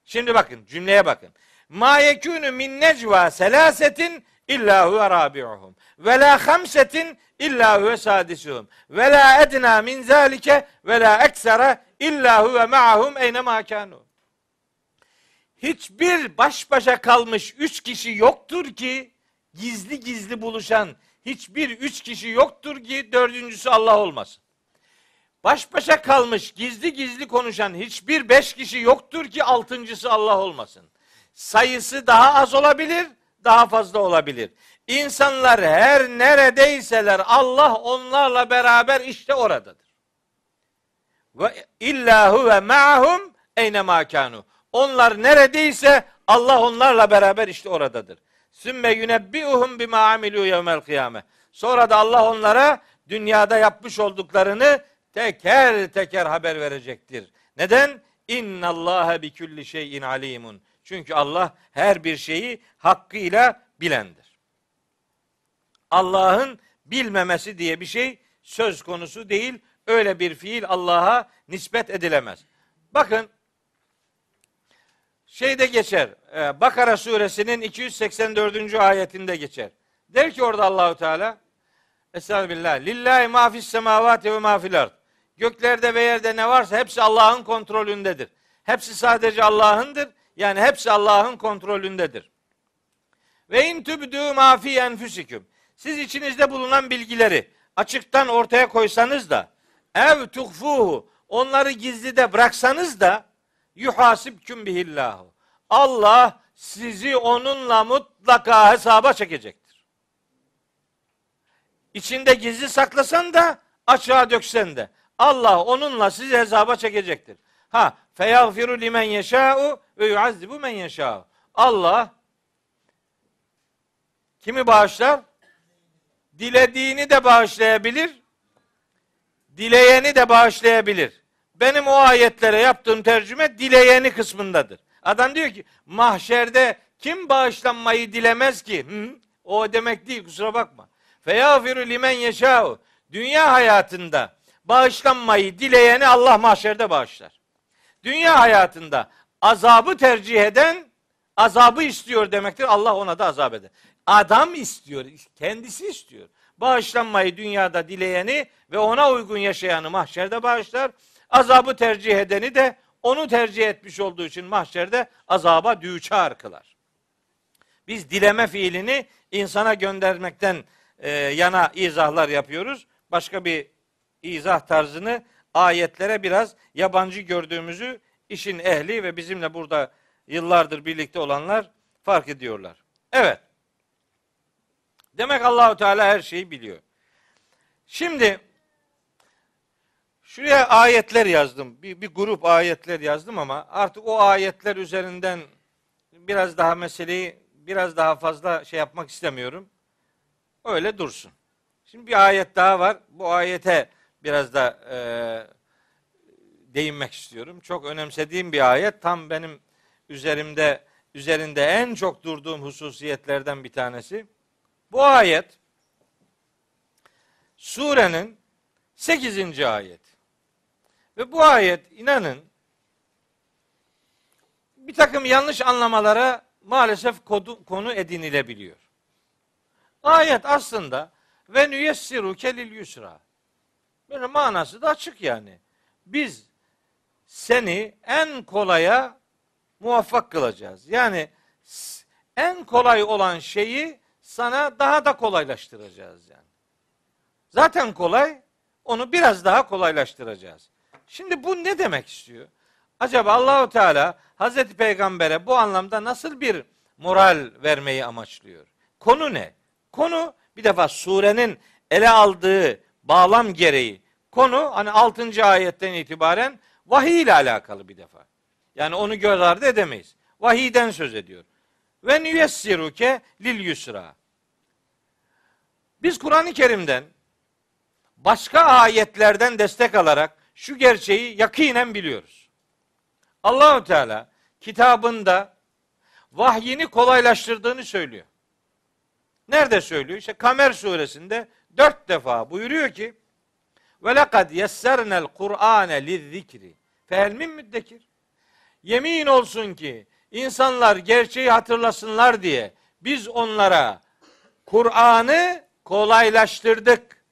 Şimdi bakın cümleye bakın. Ma yekunu min necva selasetin illa huve rabi'uhum ve la hamsetin illa huve sadisuhum ve la edna min zalike ve la eksera illa huve ma'ahum eyne ma kanu. Hiçbir baş başa kalmış üç kişi yoktur ki gizli gizli buluşan hiçbir üç kişi yoktur ki dördüncüsü Allah olmasın. Baş başa kalmış gizli gizli konuşan hiçbir beş kişi yoktur ki altıncısı Allah olmasın. Sayısı daha az olabilir, daha fazla olabilir. İnsanlar her neredeyseler Allah onlarla beraber işte oradadır. Ve illahu ve ma'hum eyne makanu. Onlar neredeyse Allah onlarla beraber işte oradadır. Sümme yunebbiuhum bima amilu yevmel kıyame. Sonra da Allah onlara dünyada yapmış olduklarını teker teker haber verecektir. Neden? İnna Allaha bi kulli şeyin alimun. Çünkü Allah her bir şeyi hakkıyla bilendir. Allah'ın bilmemesi diye bir şey söz konusu değil. Öyle bir fiil Allah'a nispet edilemez. Bakın şeyde geçer. e, Bakara suresinin 284. ayetinde geçer. Der ki orada Allahu Teala Estağfirullah. Lillahi ma fis semavati ve ma fil ard. Göklerde ve yerde ne varsa hepsi Allah'ın kontrolündedir. Hepsi sadece Allah'ındır. Yani hepsi Allah'ın kontrolündedir. Ve in tübdü ma fi enfusikum. Siz içinizde bulunan bilgileri açıktan ortaya koysanız da ev tuhfuhu onları gizlide bıraksanız da yuhasibküm bihillahu. Allah sizi onunla mutlaka hesaba çekecektir. İçinde gizli saklasan da açığa döksen de Allah onunla sizi hesaba çekecektir. Ha feyagfiru limen yeşâ'u ve yuazzibu men yeşâ'u. Allah kimi bağışlar? Dilediğini de bağışlayabilir. Dileyeni de bağışlayabilir. Benim o ayetlere yaptığım tercüme dileyeni kısmındadır. Adam diyor ki mahşerde kim bağışlanmayı dilemez ki? Hı? O demek değil kusura bakma. Feyafiru limen yeşâ'u. Dünya hayatında bağışlanmayı dileyeni Allah mahşerde bağışlar. Dünya hayatında azabı tercih eden azabı istiyor demektir. Allah ona da azap eder. Adam istiyor, kendisi istiyor. Bağışlanmayı dünyada dileyeni ve ona uygun yaşayanı mahşerde bağışlar. Azabı tercih edeni de onu tercih etmiş olduğu için mahşerde azaba düçar kılar. Biz dileme fiilini insana göndermekten e, yana izahlar yapıyoruz. Başka bir izah tarzını ayetlere biraz yabancı gördüğümüzü işin ehli ve bizimle burada yıllardır birlikte olanlar fark ediyorlar. Evet. Demek Allahu Teala her şeyi biliyor. Şimdi şuraya ayetler yazdım. Bir, bir grup ayetler yazdım ama artık o ayetler üzerinden biraz daha meseleyi biraz daha fazla şey yapmak istemiyorum. Öyle dursun. Şimdi bir ayet daha var. Bu ayete biraz da e, değinmek istiyorum. Çok önemsediğim bir ayet. Tam benim üzerimde üzerinde en çok durduğum hususiyetlerden bir tanesi. Bu ayet surenin 8. ayet. Ve bu ayet inanın bir takım yanlış anlamalara maalesef konu edinilebiliyor. Ayet aslında ve nüyessiru kelil yusra. Böyle manası da açık yani. Biz seni en kolaya muvaffak kılacağız. Yani en kolay olan şeyi sana daha da kolaylaştıracağız yani. Zaten kolay, onu biraz daha kolaylaştıracağız. Şimdi bu ne demek istiyor? Acaba Allahu Teala Hazreti Peygamber'e bu anlamda nasıl bir moral vermeyi amaçlıyor? Konu ne? Konu bir defa surenin ele aldığı bağlam gereği konu hani 6. ayetten itibaren vahiy ile alakalı bir defa. Yani onu göz ardı edemeyiz. Vahiyden söz ediyor. Ve nüyessiruke lil yusra. Biz Kur'an-ı Kerim'den başka ayetlerden destek alarak şu gerçeği yakinen biliyoruz. Allahu Teala kitabında vahyini kolaylaştırdığını söylüyor. Nerede söylüyor? İşte Kamer suresinde dört defa buyuruyor ki Ve lekad yessernel Kur'ane lizzikri. Fehel min müddekir. Yemin olsun ki insanlar gerçeği hatırlasınlar diye biz onlara Kur'an'ı kolaylaştırdık.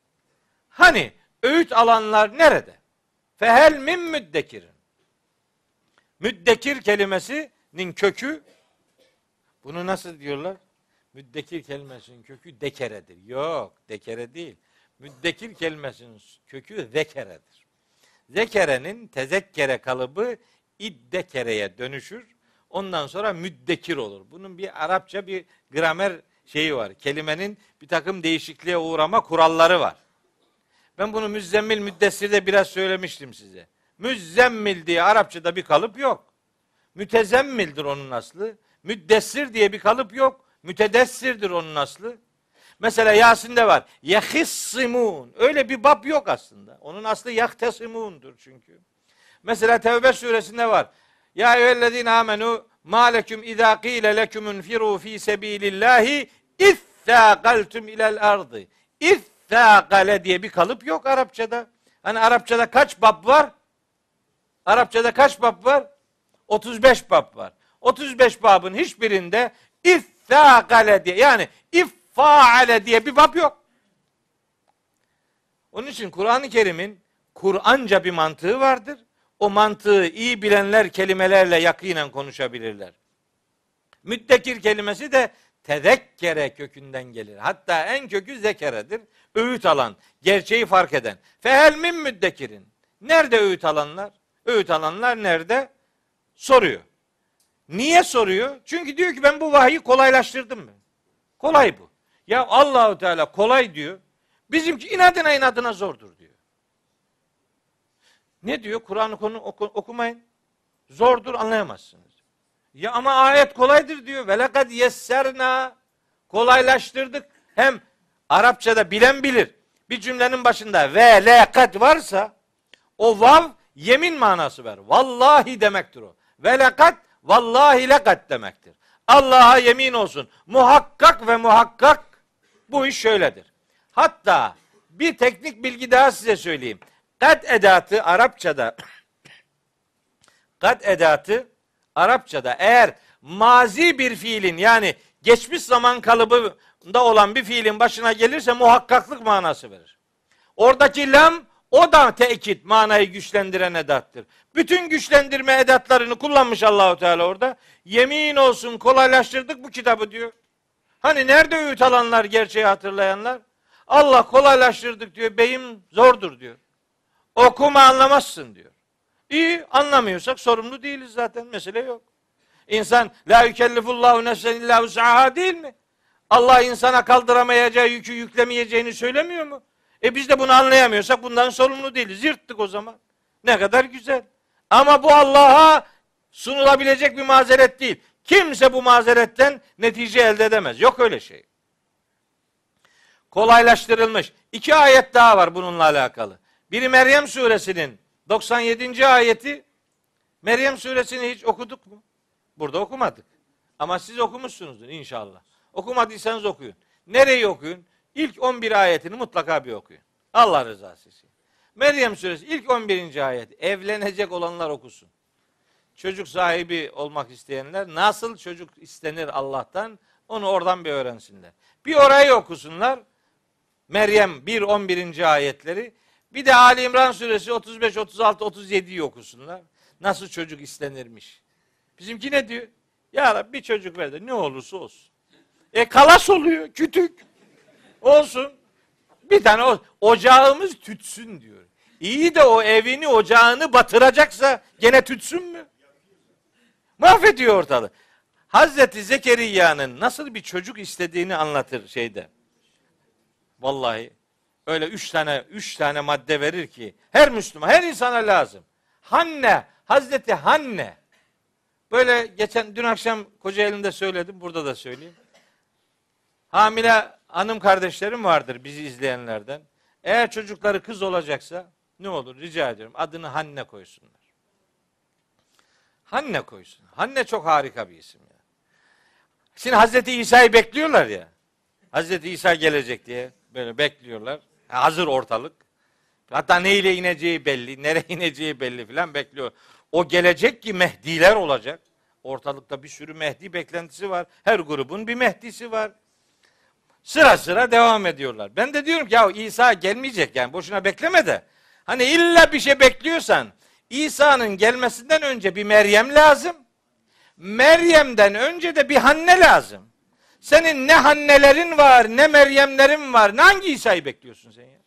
Hani öğüt alanlar nerede? Fehel min müddekirin. Müddekir kelimesinin kökü bunu nasıl diyorlar? Müddekir kelimesinin kökü dekeredir. Yok, dekere değil. Müddekir kelimesinin kökü zekeredir. Zekerenin tezekkere kalıbı iddekereye dönüşür. Ondan sonra müddekir olur. Bunun bir Arapça bir gramer şeyi var. Kelimenin bir takım değişikliğe uğrama kuralları var. Ben bunu müzzemmil müddessirde biraz söylemiştim size. Müzzemmil diye Arapçada bir kalıp yok. Mütezemmildir onun aslı. Müddessir diye bir kalıp yok. Mütedessirdir onun aslı. Mesela Yasin'de var. Yahissimun. Öyle bir bab yok aslında. Onun aslı yahtesimundur çünkü. Mesela Tevbe suresinde var. Ya eyyühellezine amenu ma leküm izâ qîle leküm unfiru fî sebîlillâhi izzâgaltum ilel ardı. İzzâgale diye bir kalıp yok Arapçada. Hani Arapçada kaç bab var? Arapçada kaç bab var? 35 bab var. 35 babın hiçbirinde izzâgale diye yani iffaale diye bir bab yok. Onun için Kur'an-ı Kerim'in Kur'anca bir mantığı vardır. O mantığı iyi bilenler kelimelerle yakinen konuşabilirler. Müddekir kelimesi de tezekkere kökünden gelir. Hatta en kökü zekeredir. Öğüt alan, gerçeği fark eden. Fehel min müddekirin. Nerede öğüt alanlar? Öğüt alanlar nerede? Soruyor. Niye soruyor? Çünkü diyor ki ben bu vahyi kolaylaştırdım mı? Kolay bu. Ya Allahu Teala kolay diyor. Bizimki inadına inadına zordur diyor. Ne diyor? Kur'an'ı konu oku, okumayın. Zordur anlayamazsınız. Ya ama ayet kolaydır diyor. Ve lekad yesserna kolaylaştırdık. Hem Arapçada bilen bilir. Bir cümlenin başında ve varsa o vav yemin manası ver. Vallahi demektir o. Ve vallahi lekad demektir. Allah'a yemin olsun. Muhakkak ve muhakkak bu iş şöyledir. Hatta bir teknik bilgi daha size söyleyeyim. Kad edatı Arapçada kad edatı Arapçada eğer mazi bir fiilin yani geçmiş zaman kalıbında olan bir fiilin başına gelirse muhakkaklık manası verir. Oradaki lam o da tekit manayı güçlendiren edattır. Bütün güçlendirme edatlarını kullanmış Allahu Teala orada. Yemin olsun kolaylaştırdık bu kitabı diyor. Hani nerede öğüt alanlar, gerçeği hatırlayanlar? Allah kolaylaştırdık diyor. Beyim zordur diyor. Okuma anlamazsın diyor. İyi anlamıyorsak sorumlu değiliz zaten. Mesele yok. İnsan la yükellifullahu nefsen illa usaha değil mi? Allah insana kaldıramayacağı yükü yüklemeyeceğini söylemiyor mu? E biz de bunu anlayamıyorsak bundan sorumlu değiliz. Yırttık o zaman. Ne kadar güzel. Ama bu Allah'a sunulabilecek bir mazeret değil. Kimse bu mazeretten netice elde edemez. Yok öyle şey. Kolaylaştırılmış. İki ayet daha var bununla alakalı. Biri Meryem suresinin 97. ayeti. Meryem suresini hiç okuduk mu? Burada okumadık. Ama siz okumuşsunuzdur inşallah. Okumadıysanız okuyun. Nereyi okuyun? İlk 11 ayetini mutlaka bir okuyun. Allah rızası için. Meryem suresi ilk 11. ayet. Evlenecek olanlar okusun. Çocuk sahibi olmak isteyenler nasıl çocuk istenir Allah'tan onu oradan bir öğrensinler. Bir orayı okusunlar. Meryem 1 11. ayetleri. Bir de Ali İmran suresi 35 36 37'yi okusunlar. Nasıl çocuk istenirmiş. Bizimki ne diyor? Ya Rabbi bir çocuk ver de ne olursa olsun. E kalas oluyor kütük. Olsun. Bir tane o, ocağımız tütsün diyor. İyi de o evini ocağını batıracaksa gene tütsün mü? Mahvediyor ortalığı. Hazreti Zekeriya'nın nasıl bir çocuk istediğini anlatır şeyde. Vallahi öyle üç tane üç tane madde verir ki her Müslüman, her insana lazım. Hanne, Hazreti Hanne. Böyle geçen dün akşam koca elimde söyledim, burada da söyleyeyim. Hamile hanım kardeşlerim vardır bizi izleyenlerden. Eğer çocukları kız olacaksa ne olur rica ediyorum adını Hanne koysunlar. Hanne koysun. Hanne çok harika bir isim ya. Şimdi Hazreti İsa'yı bekliyorlar ya. Hazreti İsa gelecek diye böyle bekliyorlar. Hazır ortalık. Hatta neyle ineceği belli, nereye ineceği belli filan bekliyor. O gelecek ki Mehdiler olacak. Ortalıkta bir sürü Mehdi beklentisi var. Her grubun bir Mehdisi var. Sıra sıra devam ediyorlar. Ben de diyorum ki ya İsa gelmeyecek yani boşuna bekleme de. Hani illa bir şey bekliyorsan İsa'nın gelmesinden önce bir Meryem lazım. Meryem'den önce de bir Hanne lazım. Senin ne Hannelerin var, ne Meryemlerin var. Ne hangi İsa'yı bekliyorsun sen ya?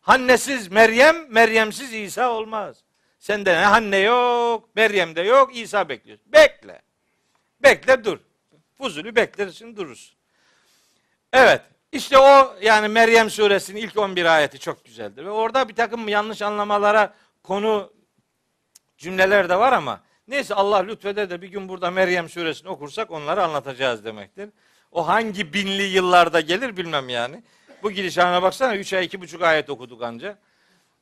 Hannesiz Meryem, Meryemsiz İsa olmaz. Sende ne Hanne yok, Meryem de yok, İsa bekliyorsun. Bekle. Bekle dur. Fuzuli beklersin durursun. Evet. İşte o yani Meryem suresinin ilk 11 ayeti çok güzeldir. Ve orada bir takım yanlış anlamalara konu cümleler de var ama neyse Allah lütfeder de bir gün burada Meryem suresini okursak onları anlatacağız demektir. O hangi binli yıllarda gelir bilmem yani. Bu gidişana baksana 3 ay 2,5 ayet okuduk anca.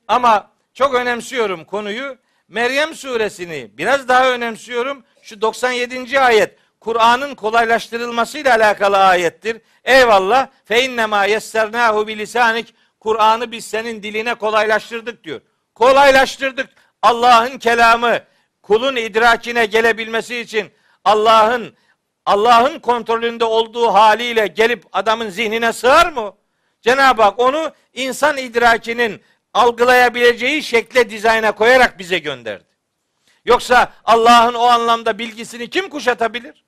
Ama çok önemsiyorum konuyu. Meryem suresini biraz daha önemsiyorum. Şu 97. ayet Kur'an'ın kolaylaştırılmasıyla alakalı ayettir. Eyvallah. Fe innema yessernahu bilisanik. Kur'an'ı biz senin diline kolaylaştırdık diyor. Kolaylaştırdık. Allah'ın kelamı kulun idrakine gelebilmesi için Allah'ın Allah'ın kontrolünde olduğu haliyle gelip adamın zihnine sığar mı? Cenab-ı Hak onu insan idrakinin algılayabileceği şekle dizayna koyarak bize gönderdi. Yoksa Allah'ın o anlamda bilgisini kim kuşatabilir?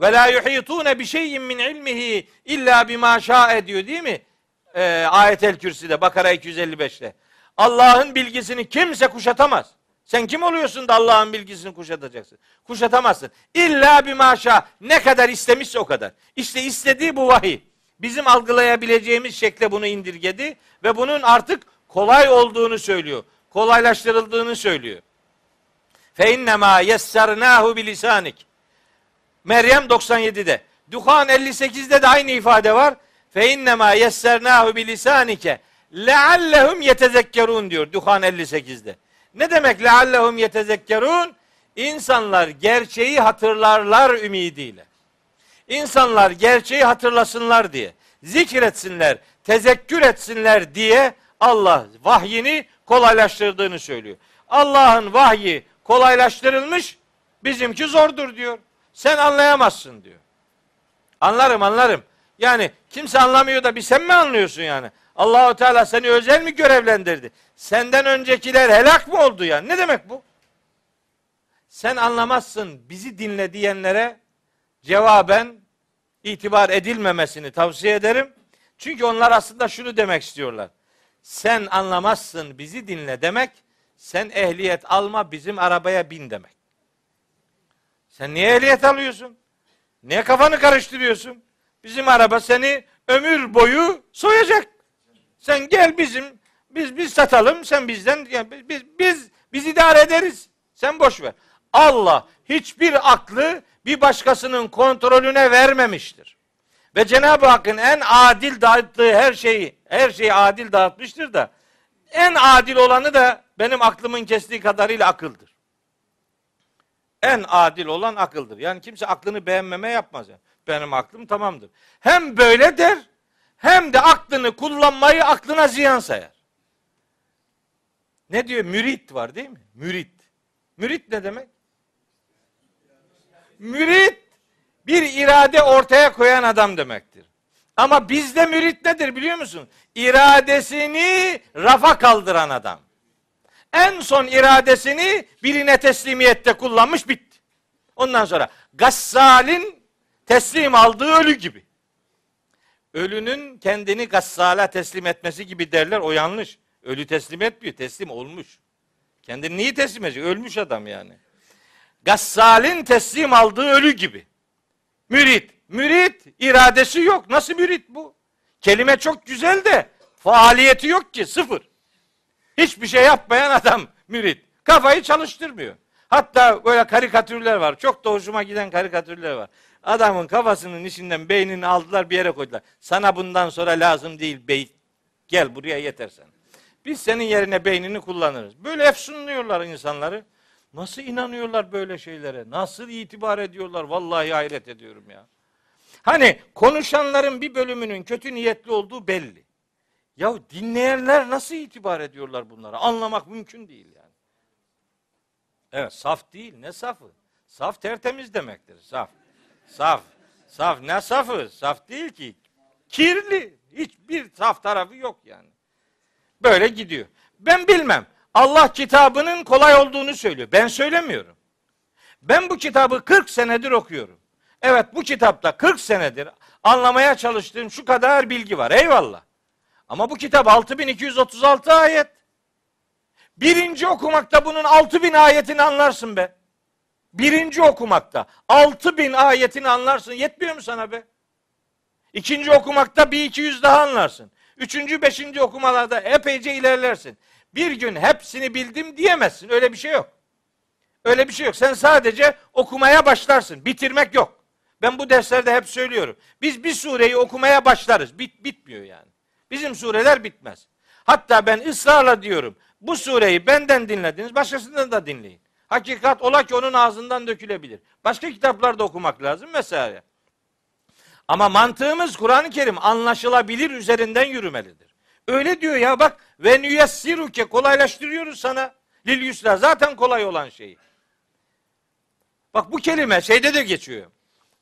Ve la yuhitune bi şeyin min ilmihi illa bima şa diyor değil mi? Ee, Ayetel Kürsi'de Bakara 255'te. Allah'ın bilgisini kimse kuşatamaz. Sen kim oluyorsun da Allah'ın bilgisini kuşatacaksın? Kuşatamazsın. İlla bir maşa ne kadar istemişse o kadar. İşte istediği bu vahiy. Bizim algılayabileceğimiz şekle bunu indirgedi ve bunun artık kolay olduğunu söylüyor. Kolaylaştırıldığını söylüyor. Fe innema yessarnahu bilisanik. Meryem 97'de. Duhan 58'de de aynı ifade var. Fe innema yessarnahu bilisanike leallehum yetezekkerun diyor Duhan 58'de. Ne demek leallehum yetezekkerun? İnsanlar gerçeği hatırlarlar ümidiyle. İnsanlar gerçeği hatırlasınlar diye, zikretsinler, tezekkür etsinler diye Allah vahyini kolaylaştırdığını söylüyor. Allah'ın vahyi kolaylaştırılmış, bizimki zordur diyor. Sen anlayamazsın diyor. Anlarım anlarım. Yani kimse anlamıyor da bir sen mi anlıyorsun yani? Allahu Teala seni özel mi görevlendirdi? Senden öncekiler helak mı oldu yani? Ne demek bu? Sen anlamazsın bizi dinle diyenlere cevaben itibar edilmemesini tavsiye ederim. Çünkü onlar aslında şunu demek istiyorlar. Sen anlamazsın bizi dinle demek, sen ehliyet alma bizim arabaya bin demek. Sen niye ehliyet alıyorsun? Niye kafanı karıştırıyorsun? Bizim araba seni ömür boyu soyacak. Sen gel bizim biz biz satalım sen bizden yani biz biz biz idare ederiz. Sen boş ver. Allah hiçbir aklı bir başkasının kontrolüne vermemiştir. Ve Cenab-ı Hakk'ın en adil dağıttığı her şeyi, her şeyi adil dağıtmıştır da en adil olanı da benim aklımın kestiği kadarıyla akıldır. En adil olan akıldır. Yani kimse aklını beğenmeme yapmaz. Yani. Benim aklım tamamdır. Hem böyle der, hem de aklını kullanmayı aklına ziyan sayar. Ne diyor? Mürit var değil mi? Mürit. Mürit ne demek? Mürit bir irade ortaya koyan adam demektir. Ama bizde mürit nedir biliyor musun? İradesini rafa kaldıran adam. En son iradesini birine teslimiyette kullanmış bitti. Ondan sonra gassalin teslim aldığı ölü gibi. Ölünün kendini gassala teslim etmesi gibi derler o yanlış. Ölü teslim etmiyor teslim olmuş. Kendini niye teslim edecek? Ölmüş adam yani. Gassalin teslim aldığı ölü gibi. Mürit. Mürit iradesi yok. Nasıl mürit bu? Kelime çok güzel de faaliyeti yok ki sıfır. Hiçbir şey yapmayan adam mürit. Kafayı çalıştırmıyor. Hatta böyle karikatürler var. Çok da hoşuma giden karikatürler var. Adamın kafasının içinden beynini aldılar bir yere koydular. Sana bundan sonra lazım değil beyin. Gel buraya yeter sen. Biz senin yerine beynini kullanırız. Böyle efsunluyorlar insanları. Nasıl inanıyorlar böyle şeylere? Nasıl itibar ediyorlar? Vallahi hayret ediyorum ya. Hani konuşanların bir bölümünün kötü niyetli olduğu belli. Ya dinleyenler nasıl itibar ediyorlar bunlara? Anlamak mümkün değil yani. Evet saf değil. Ne safı? Saf tertemiz demektir. Saf. Saf. Saf ne safı? Saf değil ki. Kirli. Hiçbir saf tarafı yok yani. Böyle gidiyor. Ben bilmem. Allah kitabının kolay olduğunu söylüyor. Ben söylemiyorum. Ben bu kitabı 40 senedir okuyorum. Evet bu kitapta 40 senedir anlamaya çalıştığım şu kadar bilgi var. Eyvallah. Ama bu kitap 6236 ayet. Birinci okumakta bunun 6000 ayetini anlarsın be. Birinci okumakta 6000 ayetini anlarsın. Yetmiyor mu sana be? İkinci okumakta bir iki yüz daha anlarsın. Üçüncü, beşinci okumalarda epeyce ilerlersin. Bir gün hepsini bildim diyemezsin. Öyle bir şey yok. Öyle bir şey yok. Sen sadece okumaya başlarsın. Bitirmek yok. Ben bu derslerde hep söylüyorum. Biz bir sureyi okumaya başlarız. Bit, bitmiyor yani. Bizim sureler bitmez. Hatta ben ısrarla diyorum. Bu sureyi benden dinlediniz, başkasından da dinleyin. Hakikat ola ki onun ağzından dökülebilir. Başka kitaplarda okumak lazım vesaire. Ama mantığımız Kur'an-ı Kerim anlaşılabilir üzerinden yürümelidir. Öyle diyor ya bak ve nüyessiruke kolaylaştırıyoruz sana. Lil yusra zaten kolay olan şey. Bak bu kelime şeyde de geçiyor.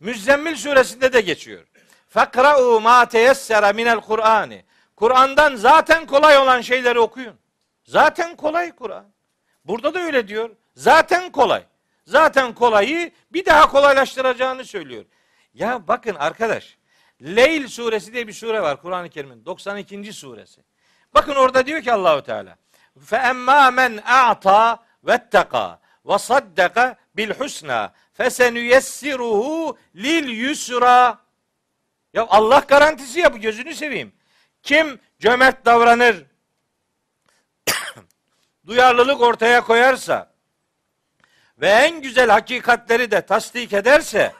Müzzemmil suresinde de geçiyor. Fakra'u ma teyessera minel Kur'ani. Kur'an'dan zaten kolay olan şeyleri okuyun. Zaten kolay Kur'an. Burada da öyle diyor. Zaten kolay. Zaten kolayı bir daha kolaylaştıracağını söylüyor. Ya bakın arkadaş. Leyl suresi diye bir sure var Kur'an-ı Kerim'in 92. suresi. Bakın orada diyor ki Allahu Teala fe emma men a'ta vetteka ve saddaka bil husna fesenuyessiruhu lil yusra. Ya Allah garantisi ya bu gözünü seveyim. Kim cömert davranır, duyarlılık ortaya koyarsa ve en güzel hakikatleri de tasdik ederse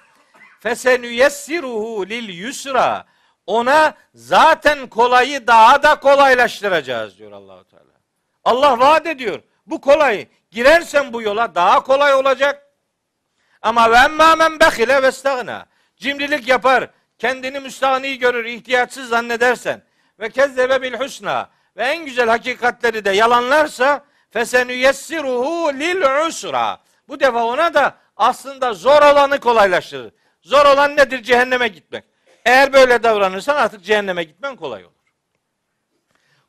fesenüyessiruhu lil yusra ona zaten kolayı daha da kolaylaştıracağız diyor Allahu Teala. Allah vaat ediyor. Bu kolay. Girersen bu yola daha kolay olacak. Ama ve men behile ve stagna. Cimrilik yapar, kendini müstahni görür, ihtiyaçsız zannedersen ve kezzebe bil husna ve en güzel hakikatleri de yalanlarsa fesenüyessiruhu lil usra. Bu defa ona da aslında zor olanı kolaylaştırır. Zor olan nedir? Cehenneme gitmek. Eğer böyle davranırsan artık cehenneme gitmen kolay olur.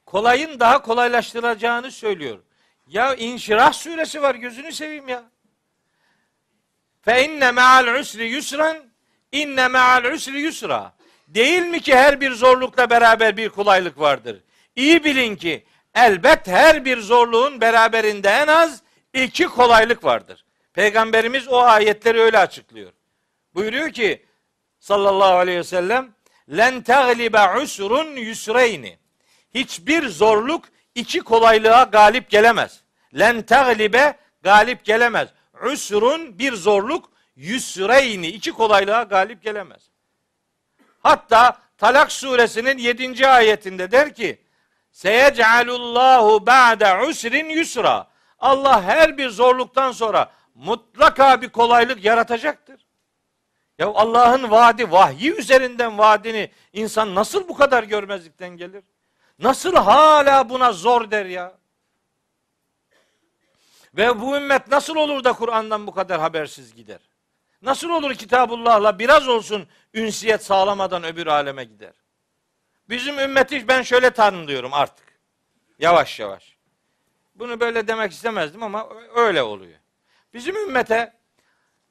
Kolayın daha kolaylaştıracağını söylüyor. Ya İnşirah suresi var gözünü seveyim ya. Fe inne me'al usri yusran inne me'al usri yusra. Değil mi ki her bir zorlukla beraber bir kolaylık vardır. İyi bilin ki elbet her bir zorluğun beraberinde en az iki kolaylık vardır. Peygamberimiz o ayetleri öyle açıklıyor. Buyuruyor ki sallallahu aleyhi ve sellem len teglibe usrun yusreyni. Hiçbir zorluk iki kolaylığa galip gelemez. Len teglibe galip gelemez. Usrun bir zorluk yusreyni iki kolaylığa galip gelemez. Hatta Talak suresinin 7. ayetinde der ki Seyec'alullahu ba'de usrin yusra. Allah her bir zorluktan sonra mutlaka bir kolaylık yaratacaktır. Ya Allah'ın vaadi, vahyi üzerinden vaadini insan nasıl bu kadar görmezlikten gelir? Nasıl hala buna zor der ya? Ve bu ümmet nasıl olur da Kur'an'dan bu kadar habersiz gider? Nasıl olur Kitabullah'la biraz olsun ünsiyet sağlamadan öbür aleme gider? Bizim ümmeti ben şöyle tanımlıyorum artık. Yavaş yavaş. Bunu böyle demek istemezdim ama öyle oluyor. Bizim ümmete,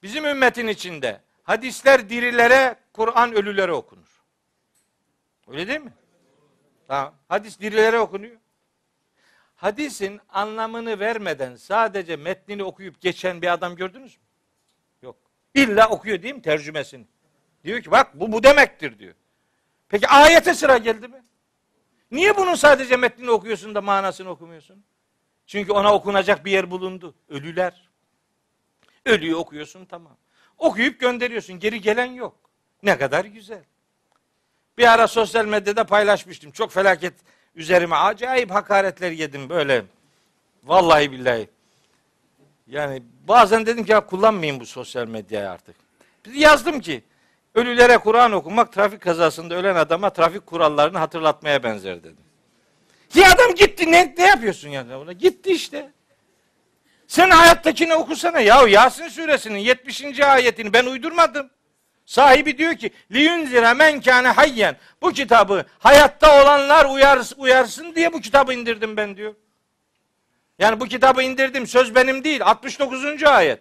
bizim ümmetin içinde hadisler dirilere, Kur'an ölülere okunur. Öyle değil mi? Tamam. Hadis dirilere okunuyor. Hadisin anlamını vermeden sadece metnini okuyup geçen bir adam gördünüz mü? İlla okuyor değil mi tercümesini? Diyor ki bak bu bu demektir diyor. Peki ayete sıra geldi mi? Niye bunun sadece metnini okuyorsun da manasını okumuyorsun? Çünkü ona okunacak bir yer bulundu. Ölüler. Ölüyü okuyorsun tamam. Okuyup gönderiyorsun. Geri gelen yok. Ne kadar güzel. Bir ara sosyal medyada paylaşmıştım. Çok felaket üzerime acayip hakaretler yedim böyle. Vallahi billahi. Yani bazen dedim ki ya kullanmayayım bu sosyal medyayı artık. Yazdım ki ölülere Kur'an okumak trafik kazasında ölen adama trafik kurallarını hatırlatmaya benzer dedim. Ki adam gitti ne, ne yapıyorsun ya? Gitti işte. Sen hayattakini okusana. Ya Yasin suresinin 70. ayetini ben uydurmadım. Sahibi diyor ki liyunzira men kâne hayyen. Bu kitabı hayatta olanlar uyars, uyarsın diye bu kitabı indirdim ben diyor. Yani bu kitabı indirdim söz benim değil. 69. ayet.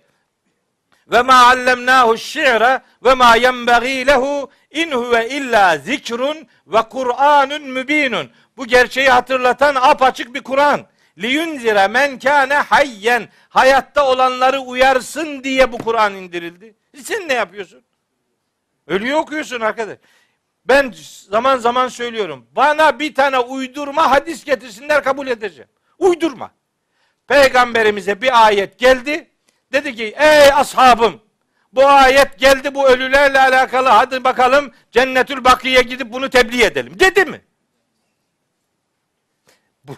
Ve ma allemnahu şi'ra ve ma yenbagî lehu in huve illa zikrun ve Kur'anun mübinun. Bu gerçeği hatırlatan apaçık bir Kur'an. Liyunzira men kâne hayyen. Hayatta olanları uyarsın diye bu Kur'an indirildi. Sen ne yapıyorsun? Ölüyü okuyorsun arkadaş. Ben zaman zaman söylüyorum. Bana bir tane uydurma hadis getirsinler kabul edeceğim. Uydurma. Peygamberimize bir ayet geldi. Dedi ki ey ashabım bu ayet geldi bu ölülerle alakalı hadi bakalım cennetül bakiye gidip bunu tebliğ edelim. Dedi mi? Bu,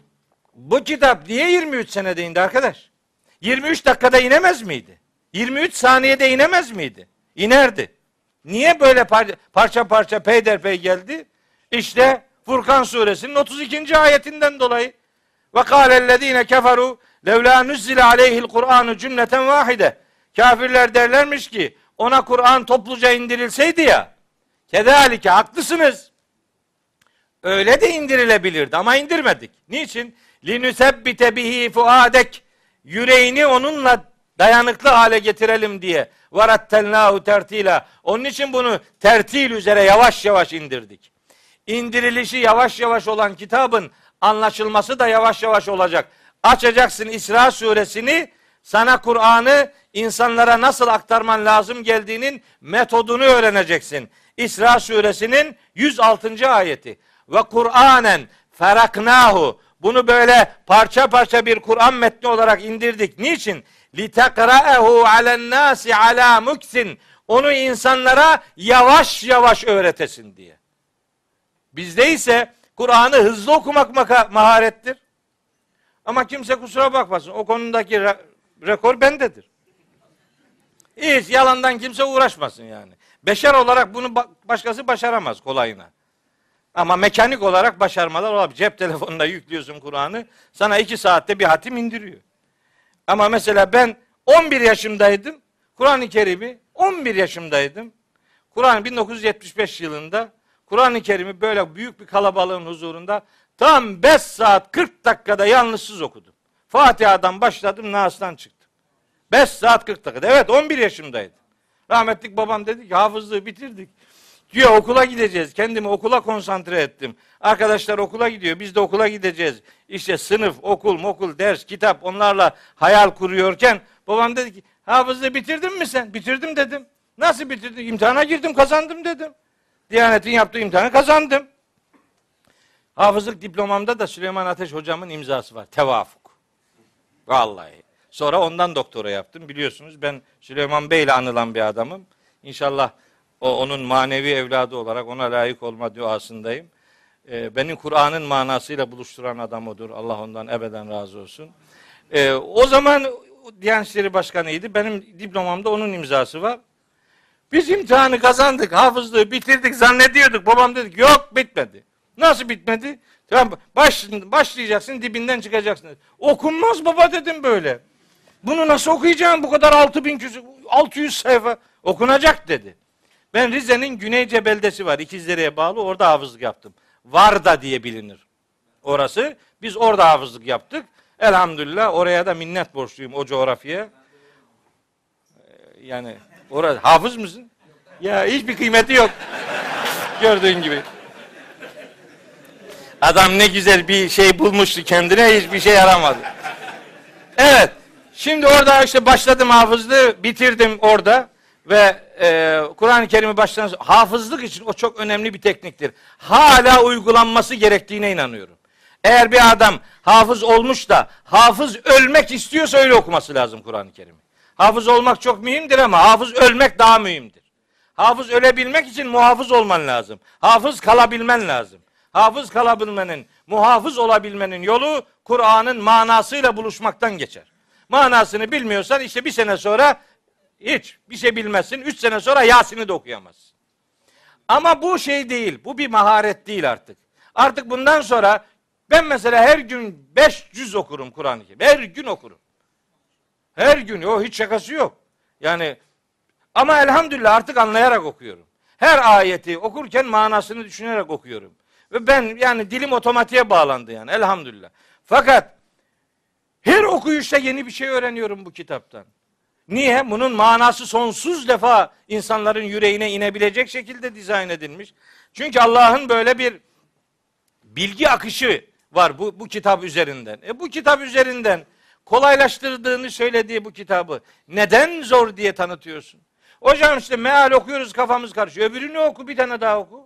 bu kitap niye 23 senede indi arkadaş? 23 dakikada inemez miydi? 23 saniyede inemez miydi? İnerdi. Niye böyle par- parça parça peyderpey geldi? İşte Furkan suresinin 32. ayetinden dolayı. Ve kâlellezîne keferu levlâ nuzzile aleyhil Kur'anu cümleten vahide. Kafirler derlermiş ki ona Kur'an topluca indirilseydi ya. Kedalike haklısınız. Öyle de indirilebilirdi ama indirmedik. Niçin? Linüsebbite bihi fuadek. Yüreğini onunla dayanıklı hale getirelim diye. Varattelnahu tertila. Onun için bunu tertil üzere yavaş yavaş indirdik. İndirilişi yavaş yavaş olan kitabın anlaşılması da yavaş yavaş olacak. Açacaksın İsra suresini sana Kur'an'ı insanlara nasıl aktarman lazım geldiğinin metodunu öğreneceksin. İsra suresinin 106. ayeti. Ve Kur'anen feraknahu. Bunu böyle parça parça bir Kur'an metni olarak indirdik. Niçin? Litekra'ehu alen nasi ala muksin. Onu insanlara yavaş yavaş öğretesin diye. Bizde ise Kur'an'ı hızlı okumak maharettir. Ama kimse kusura bakmasın. O konudaki re- rekor bendedir. Hiç yalandan kimse uğraşmasın yani. Beşer olarak bunu ba- başkası başaramaz kolayına. Ama mekanik olarak başarmalar olabilir. Cep telefonuna yüklüyorsun Kur'an'ı. Sana iki saatte bir hatim indiriyor. Ama mesela ben 11 yaşımdaydım. Kur'an-ı Kerim'i 11 yaşımdaydım. Kur'an 1975 yılında Kur'an-ı Kerim'i böyle büyük bir kalabalığın huzurunda tam 5 saat 40 dakikada yalnızsız okudum. Fatiha'dan başladım, Nas'tan çıktım. 5 saat 40 dakikada. Evet 11 yaşımdaydım. Rahmetlik babam dedi ki hafızlığı bitirdik. Diyor okula gideceğiz. Kendimi okula konsantre ettim. Arkadaşlar okula gidiyor. Biz de okula gideceğiz. İşte sınıf, okul, mokul, ders, kitap onlarla hayal kuruyorken babam dedi ki hafızlığı bitirdin mi sen? Bitirdim dedim. Nasıl bitirdin? İmtihana girdim kazandım dedim. Diyanet'in yaptığı imtihanı kazandım. Hafızlık diplomamda da Süleyman Ateş hocamın imzası var. Tevafuk. Vallahi. Sonra ondan doktora yaptım. Biliyorsunuz ben Süleyman Bey ile anılan bir adamım. İnşallah o onun manevi evladı olarak ona layık olma duasındayım. Ee, beni Kur'an'ın manasıyla buluşturan adam odur. Allah ondan ebeden razı olsun. Ee, o zaman Diyanet İşleri Başkanı'ydı. Benim diplomamda onun imzası var. Biz imtihanı kazandık, hafızlığı bitirdik zannediyorduk. Babam dedi ki yok bitmedi. Nasıl bitmedi? Tamam baş, başlayacaksın dibinden çıkacaksın. Okunmaz baba dedim böyle. Bunu nasıl okuyacağım bu kadar 6000 küsur, 600 sayfa okunacak dedi. Ben Rize'nin Güneyce beldesi var İkizdere'ye bağlı orada hafızlık yaptım. Varda diye bilinir. Orası biz orada hafızlık yaptık. Elhamdülillah oraya da minnet borçluyum o coğrafyaya. Ee, Yani orada hafız mısın? Ya hiçbir kıymeti yok. Gördüğün gibi. Adam ne güzel bir şey bulmuştu kendine hiçbir şey yaramadı. Evet. Şimdi orada işte başladım hafızlığı, bitirdim orada ve e, Kur'an-ı Kerim'i baştan hafızlık için o çok önemli bir tekniktir. Hala uygulanması gerektiğine inanıyorum. Eğer bir adam hafız olmuş da hafız ölmek istiyorsa öyle okuması lazım Kur'an-ı Kerim'i. Hafız olmak çok mühimdir ama hafız ölmek daha mühimdir. Hafız ölebilmek için muhafız olman lazım. Hafız kalabilmen lazım. Hafız kalabilmenin, muhafız olabilmenin yolu Kur'an'ın manasıyla buluşmaktan geçer. Manasını bilmiyorsan işte bir sene sonra hiç bir şey bilmezsin. Üç sene sonra Yasin'i de okuyamazsın. Ama bu şey değil. Bu bir maharet değil artık. Artık bundan sonra Ben mesela her gün 500 okurum Kur'an-ı Kerim. Her gün okurum. Her gün. O hiç şakası yok. Yani ama elhamdülillah artık anlayarak okuyorum. Her ayeti okurken manasını düşünerek okuyorum. Ve ben yani dilim otomatiğe bağlandı yani elhamdülillah. Fakat her okuyuşta yeni bir şey öğreniyorum bu kitaptan. Niye? Bunun manası sonsuz defa insanların yüreğine inebilecek şekilde dizayn edilmiş. Çünkü Allah'ın böyle bir bilgi akışı var bu, bu kitap üzerinden. E bu kitap üzerinden kolaylaştırdığını söylediği bu kitabı neden zor diye tanıtıyorsun? Hocam işte meal okuyoruz kafamız karışıyor. Öbürünü oku bir tane daha oku.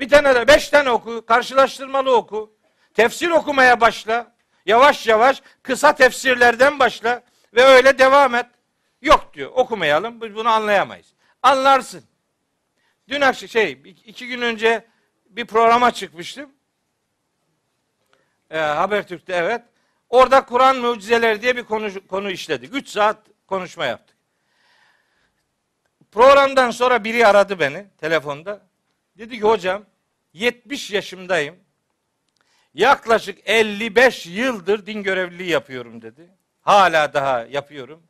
Bir tane de beş tane oku. Karşılaştırmalı oku. Tefsir okumaya başla. Yavaş yavaş kısa tefsirlerden başla. Ve öyle devam et. Yok diyor okumayalım biz bunu anlayamayız. Anlarsın. Dün akşam şey iki gün önce bir programa çıkmıştım. Ee, Habertürk'te evet. Orada Kur'an mucizeleri diye bir konu, konu işledik. Üç saat konuşma yaptık. Programdan sonra biri aradı beni telefonda. Dedi ki hocam 70 yaşımdayım. Yaklaşık 55 yıldır din görevliliği yapıyorum dedi. Hala daha yapıyorum.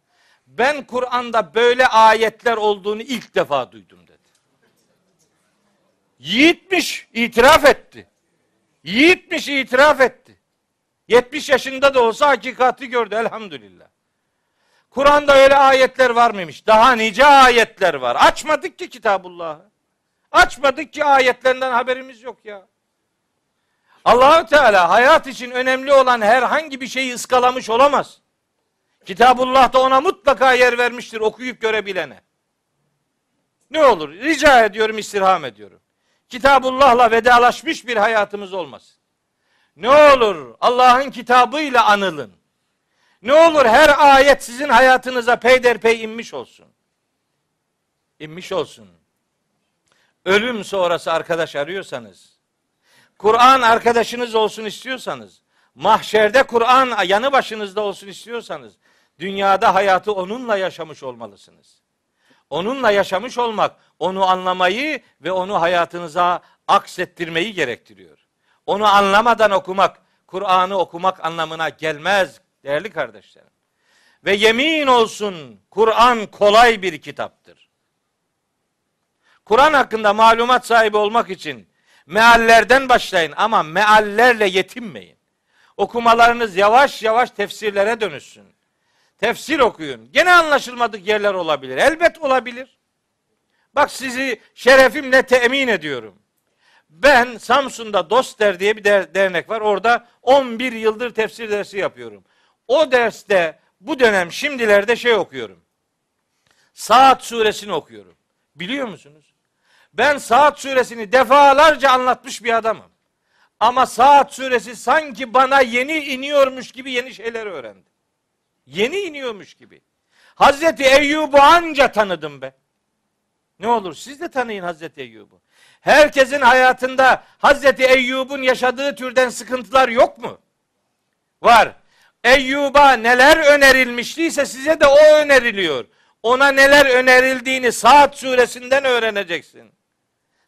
Ben Kur'an'da böyle ayetler olduğunu ilk defa duydum dedi. Yiğitmiş, itiraf etti. Yiğitmiş, itiraf etti. 70 yaşında da olsa hakikati gördü elhamdülillah. Kur'an'da öyle ayetler var mıymış? Daha nice ayetler var. Açmadık ki Kitabullah'ı. Açmadık ki ayetlerinden haberimiz yok ya. Allahü Teala hayat için önemli olan herhangi bir şeyi ıskalamış olamaz. Kitabullah da ona mutlaka yer vermiştir okuyup görebilene. Ne olur rica ediyorum istirham ediyorum. Kitabullah'la vedalaşmış bir hayatımız olmasın. Ne olur Allah'ın kitabıyla anılın. Ne olur her ayet sizin hayatınıza peyderpey inmiş olsun. İnmiş olsun. Ölüm sonrası arkadaş arıyorsanız, Kur'an arkadaşınız olsun istiyorsanız, mahşerde Kur'an yanı başınızda olsun istiyorsanız, dünyada hayatı onunla yaşamış olmalısınız. Onunla yaşamış olmak, onu anlamayı ve onu hayatınıza aksettirmeyi gerektiriyor. Onu anlamadan okumak, Kur'an'ı okumak anlamına gelmez değerli kardeşlerim. Ve yemin olsun Kur'an kolay bir kitaptır. Kur'an hakkında malumat sahibi olmak için meallerden başlayın ama meallerle yetinmeyin. Okumalarınız yavaş yavaş tefsirlere dönüşsün. Tefsir okuyun. Gene anlaşılmadık yerler olabilir. Elbet olabilir. Bak sizi şerefimle temin ediyorum. Ben Samsun'da Doster diye bir dernek var. Orada 11 yıldır tefsir dersi yapıyorum. O derste bu dönem şimdilerde şey okuyorum. Saat suresini okuyorum. Biliyor musunuz? Ben Saat suresini defalarca anlatmış bir adamım. Ama Saat suresi sanki bana yeni iniyormuş gibi yeni şeyler öğrendim. Yeni iniyormuş gibi. Hazreti Eyyub'u anca tanıdım be. Ne olur siz de tanıyın Hazreti Eyyub'u. Herkesin hayatında Hazreti Eyyub'un yaşadığı türden sıkıntılar yok mu? Var. Eyyub'a neler önerilmiştiyse size de o öneriliyor. Ona neler önerildiğini Saat suresinden öğreneceksin.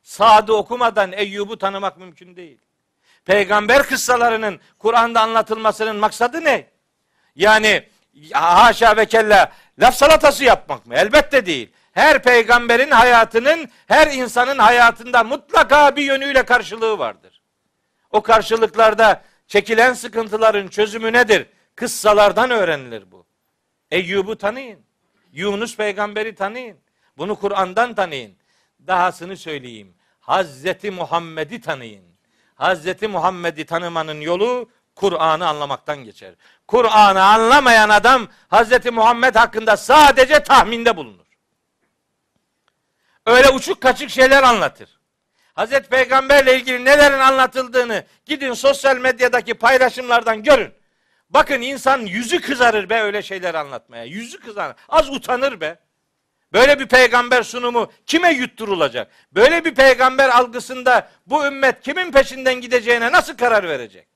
Saad'ı okumadan Eyyub'u tanımak mümkün değil. Peygamber kıssalarının Kur'an'da anlatılmasının maksadı ne? Yani haşa ve kella laf salatası yapmak mı? Elbette değil. Her peygamberin hayatının her insanın hayatında mutlaka bir yönüyle karşılığı vardır. O karşılıklarda çekilen sıkıntıların çözümü nedir? Kıssalardan öğrenilir bu. Eyyub'u tanıyın. Yunus peygamberi tanıyın. Bunu Kur'an'dan tanıyın. Dahasını söyleyeyim. Hazreti Muhammed'i tanıyın. Hazreti Muhammed'i tanımanın yolu Kur'an'ı anlamaktan geçer. Kur'an'ı anlamayan adam Hazreti Muhammed hakkında sadece tahminde bulunur. Öyle uçuk kaçık şeyler anlatır. Hazreti Peygamberle ilgili nelerin anlatıldığını gidin sosyal medyadaki paylaşımlardan görün. Bakın insan yüzü kızarır be öyle şeyler anlatmaya. Yüzü kızarır. Az utanır be. Böyle bir peygamber sunumu kime yutturulacak? Böyle bir peygamber algısında bu ümmet kimin peşinden gideceğine nasıl karar verecek?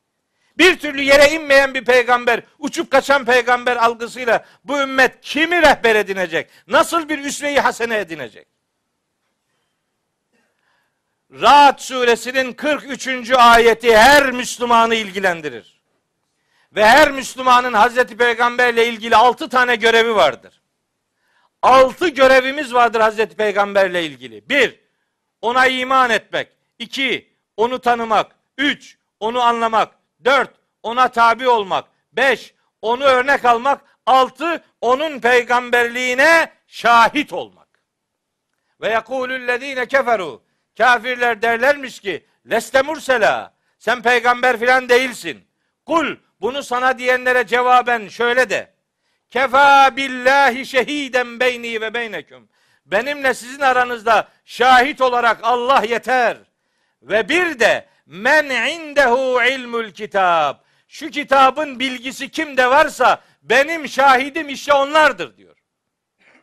Bir türlü yere inmeyen bir peygamber, uçup kaçan peygamber algısıyla bu ümmet kimi rehber edinecek? Nasıl bir üsve-i hasene edinecek? Rahat suresinin 43. ayeti her Müslümanı ilgilendirir. Ve her Müslümanın Hazreti Peygamberle ilgili altı tane görevi vardır. Altı görevimiz vardır Hazreti Peygamberle ilgili. Bir, ona iman etmek. İki, onu tanımak. Üç, onu anlamak. Dört, ona tabi olmak. Beş, onu örnek almak. Altı, onun peygamberliğine şahit olmak. Ve yekulüllezine keferu. Kafirler derlermiş ki, leste mursela. Sen peygamber filan değilsin. Kul, bunu sana diyenlere cevaben şöyle de. Kefa billahi şehiden beyni ve beyneküm. Benimle sizin aranızda şahit olarak Allah yeter. Ve bir de men indehu ilmul kitab. Şu kitabın bilgisi kimde varsa benim şahidim işte onlardır diyor.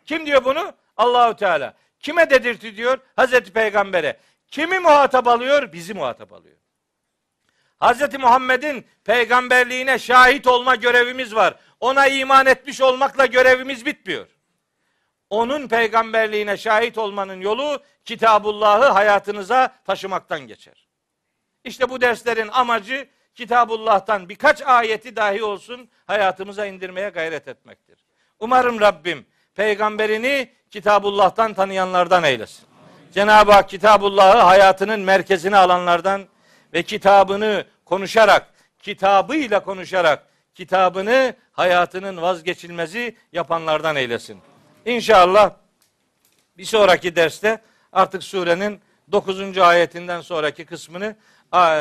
Kim diyor bunu? Allahu Teala. Kime dedirti diyor? Hazreti Peygamber'e. Kimi muhatap alıyor? Bizi muhatap alıyor. Hazreti Muhammed'in peygamberliğine şahit olma görevimiz var. Ona iman etmiş olmakla görevimiz bitmiyor. Onun peygamberliğine şahit olmanın yolu Kitabullah'ı hayatınıza taşımaktan geçer. İşte bu derslerin amacı Kitabullah'tan birkaç ayeti dahi olsun hayatımıza indirmeye gayret etmektir. Umarım Rabbim peygamberini Kitabullah'tan tanıyanlardan eylesin. Cenab-ı Hak Kitabullah'ı hayatının merkezine alanlardan ve kitabını konuşarak, kitabıyla konuşarak kitabını hayatının vazgeçilmezi yapanlardan eylesin. İnşallah bir sonraki derste artık surenin 9. ayetinden sonraki kısmını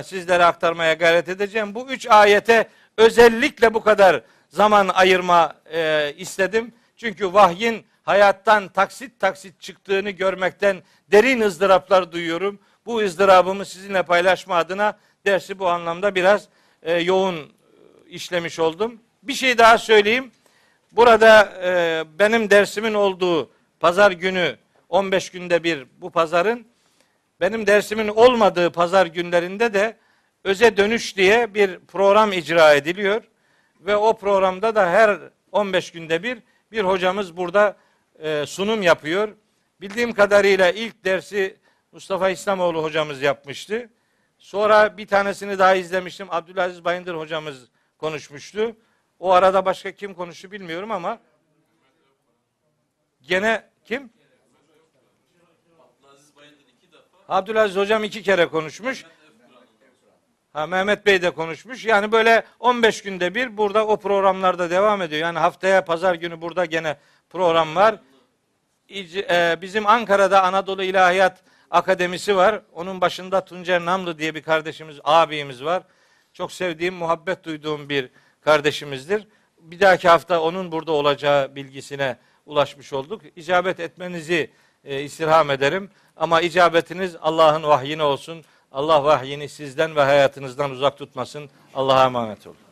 sizlere aktarmaya gayret edeceğim. Bu üç ayete özellikle bu kadar zaman ayırma e, istedim. Çünkü vahyin hayattan taksit taksit çıktığını görmekten derin ızdıraplar duyuyorum. Bu ızdırabımı sizinle paylaşma adına dersi bu anlamda biraz e, yoğun işlemiş oldum. Bir şey daha söyleyeyim. Burada e, benim dersimin olduğu pazar günü 15 günde bir bu pazarın benim dersimin olmadığı pazar günlerinde de öze dönüş diye bir program icra ediliyor ve o programda da her 15 günde bir bir hocamız burada e, sunum yapıyor. Bildiğim kadarıyla ilk dersi Mustafa İslamoğlu hocamız yapmıştı. Sonra bir tanesini daha izlemiştim. Abdülaziz Bayındır hocamız konuşmuştu. O arada başka kim konuştu bilmiyorum ama gene kim? Abdülaziz hocam iki kere konuşmuş. Ha, Mehmet Bey de konuşmuş. Yani böyle 15 günde bir burada o programlarda devam ediyor. Yani haftaya pazar günü burada gene program var. E, Bizim Ankara'da Anadolu İlahiyat Akademisi var. Onun başında Tuncer Namlı diye bir kardeşimiz, abimiz var. Çok sevdiğim, muhabbet duyduğum bir kardeşimizdir. Bir dahaki hafta onun burada olacağı bilgisine ulaşmış olduk. İcabet etmenizi e, istirham ederim. Ama icabetiniz Allah'ın vahyine olsun. Allah vahyini sizden ve hayatınızdan uzak tutmasın. Allah'a emanet olun.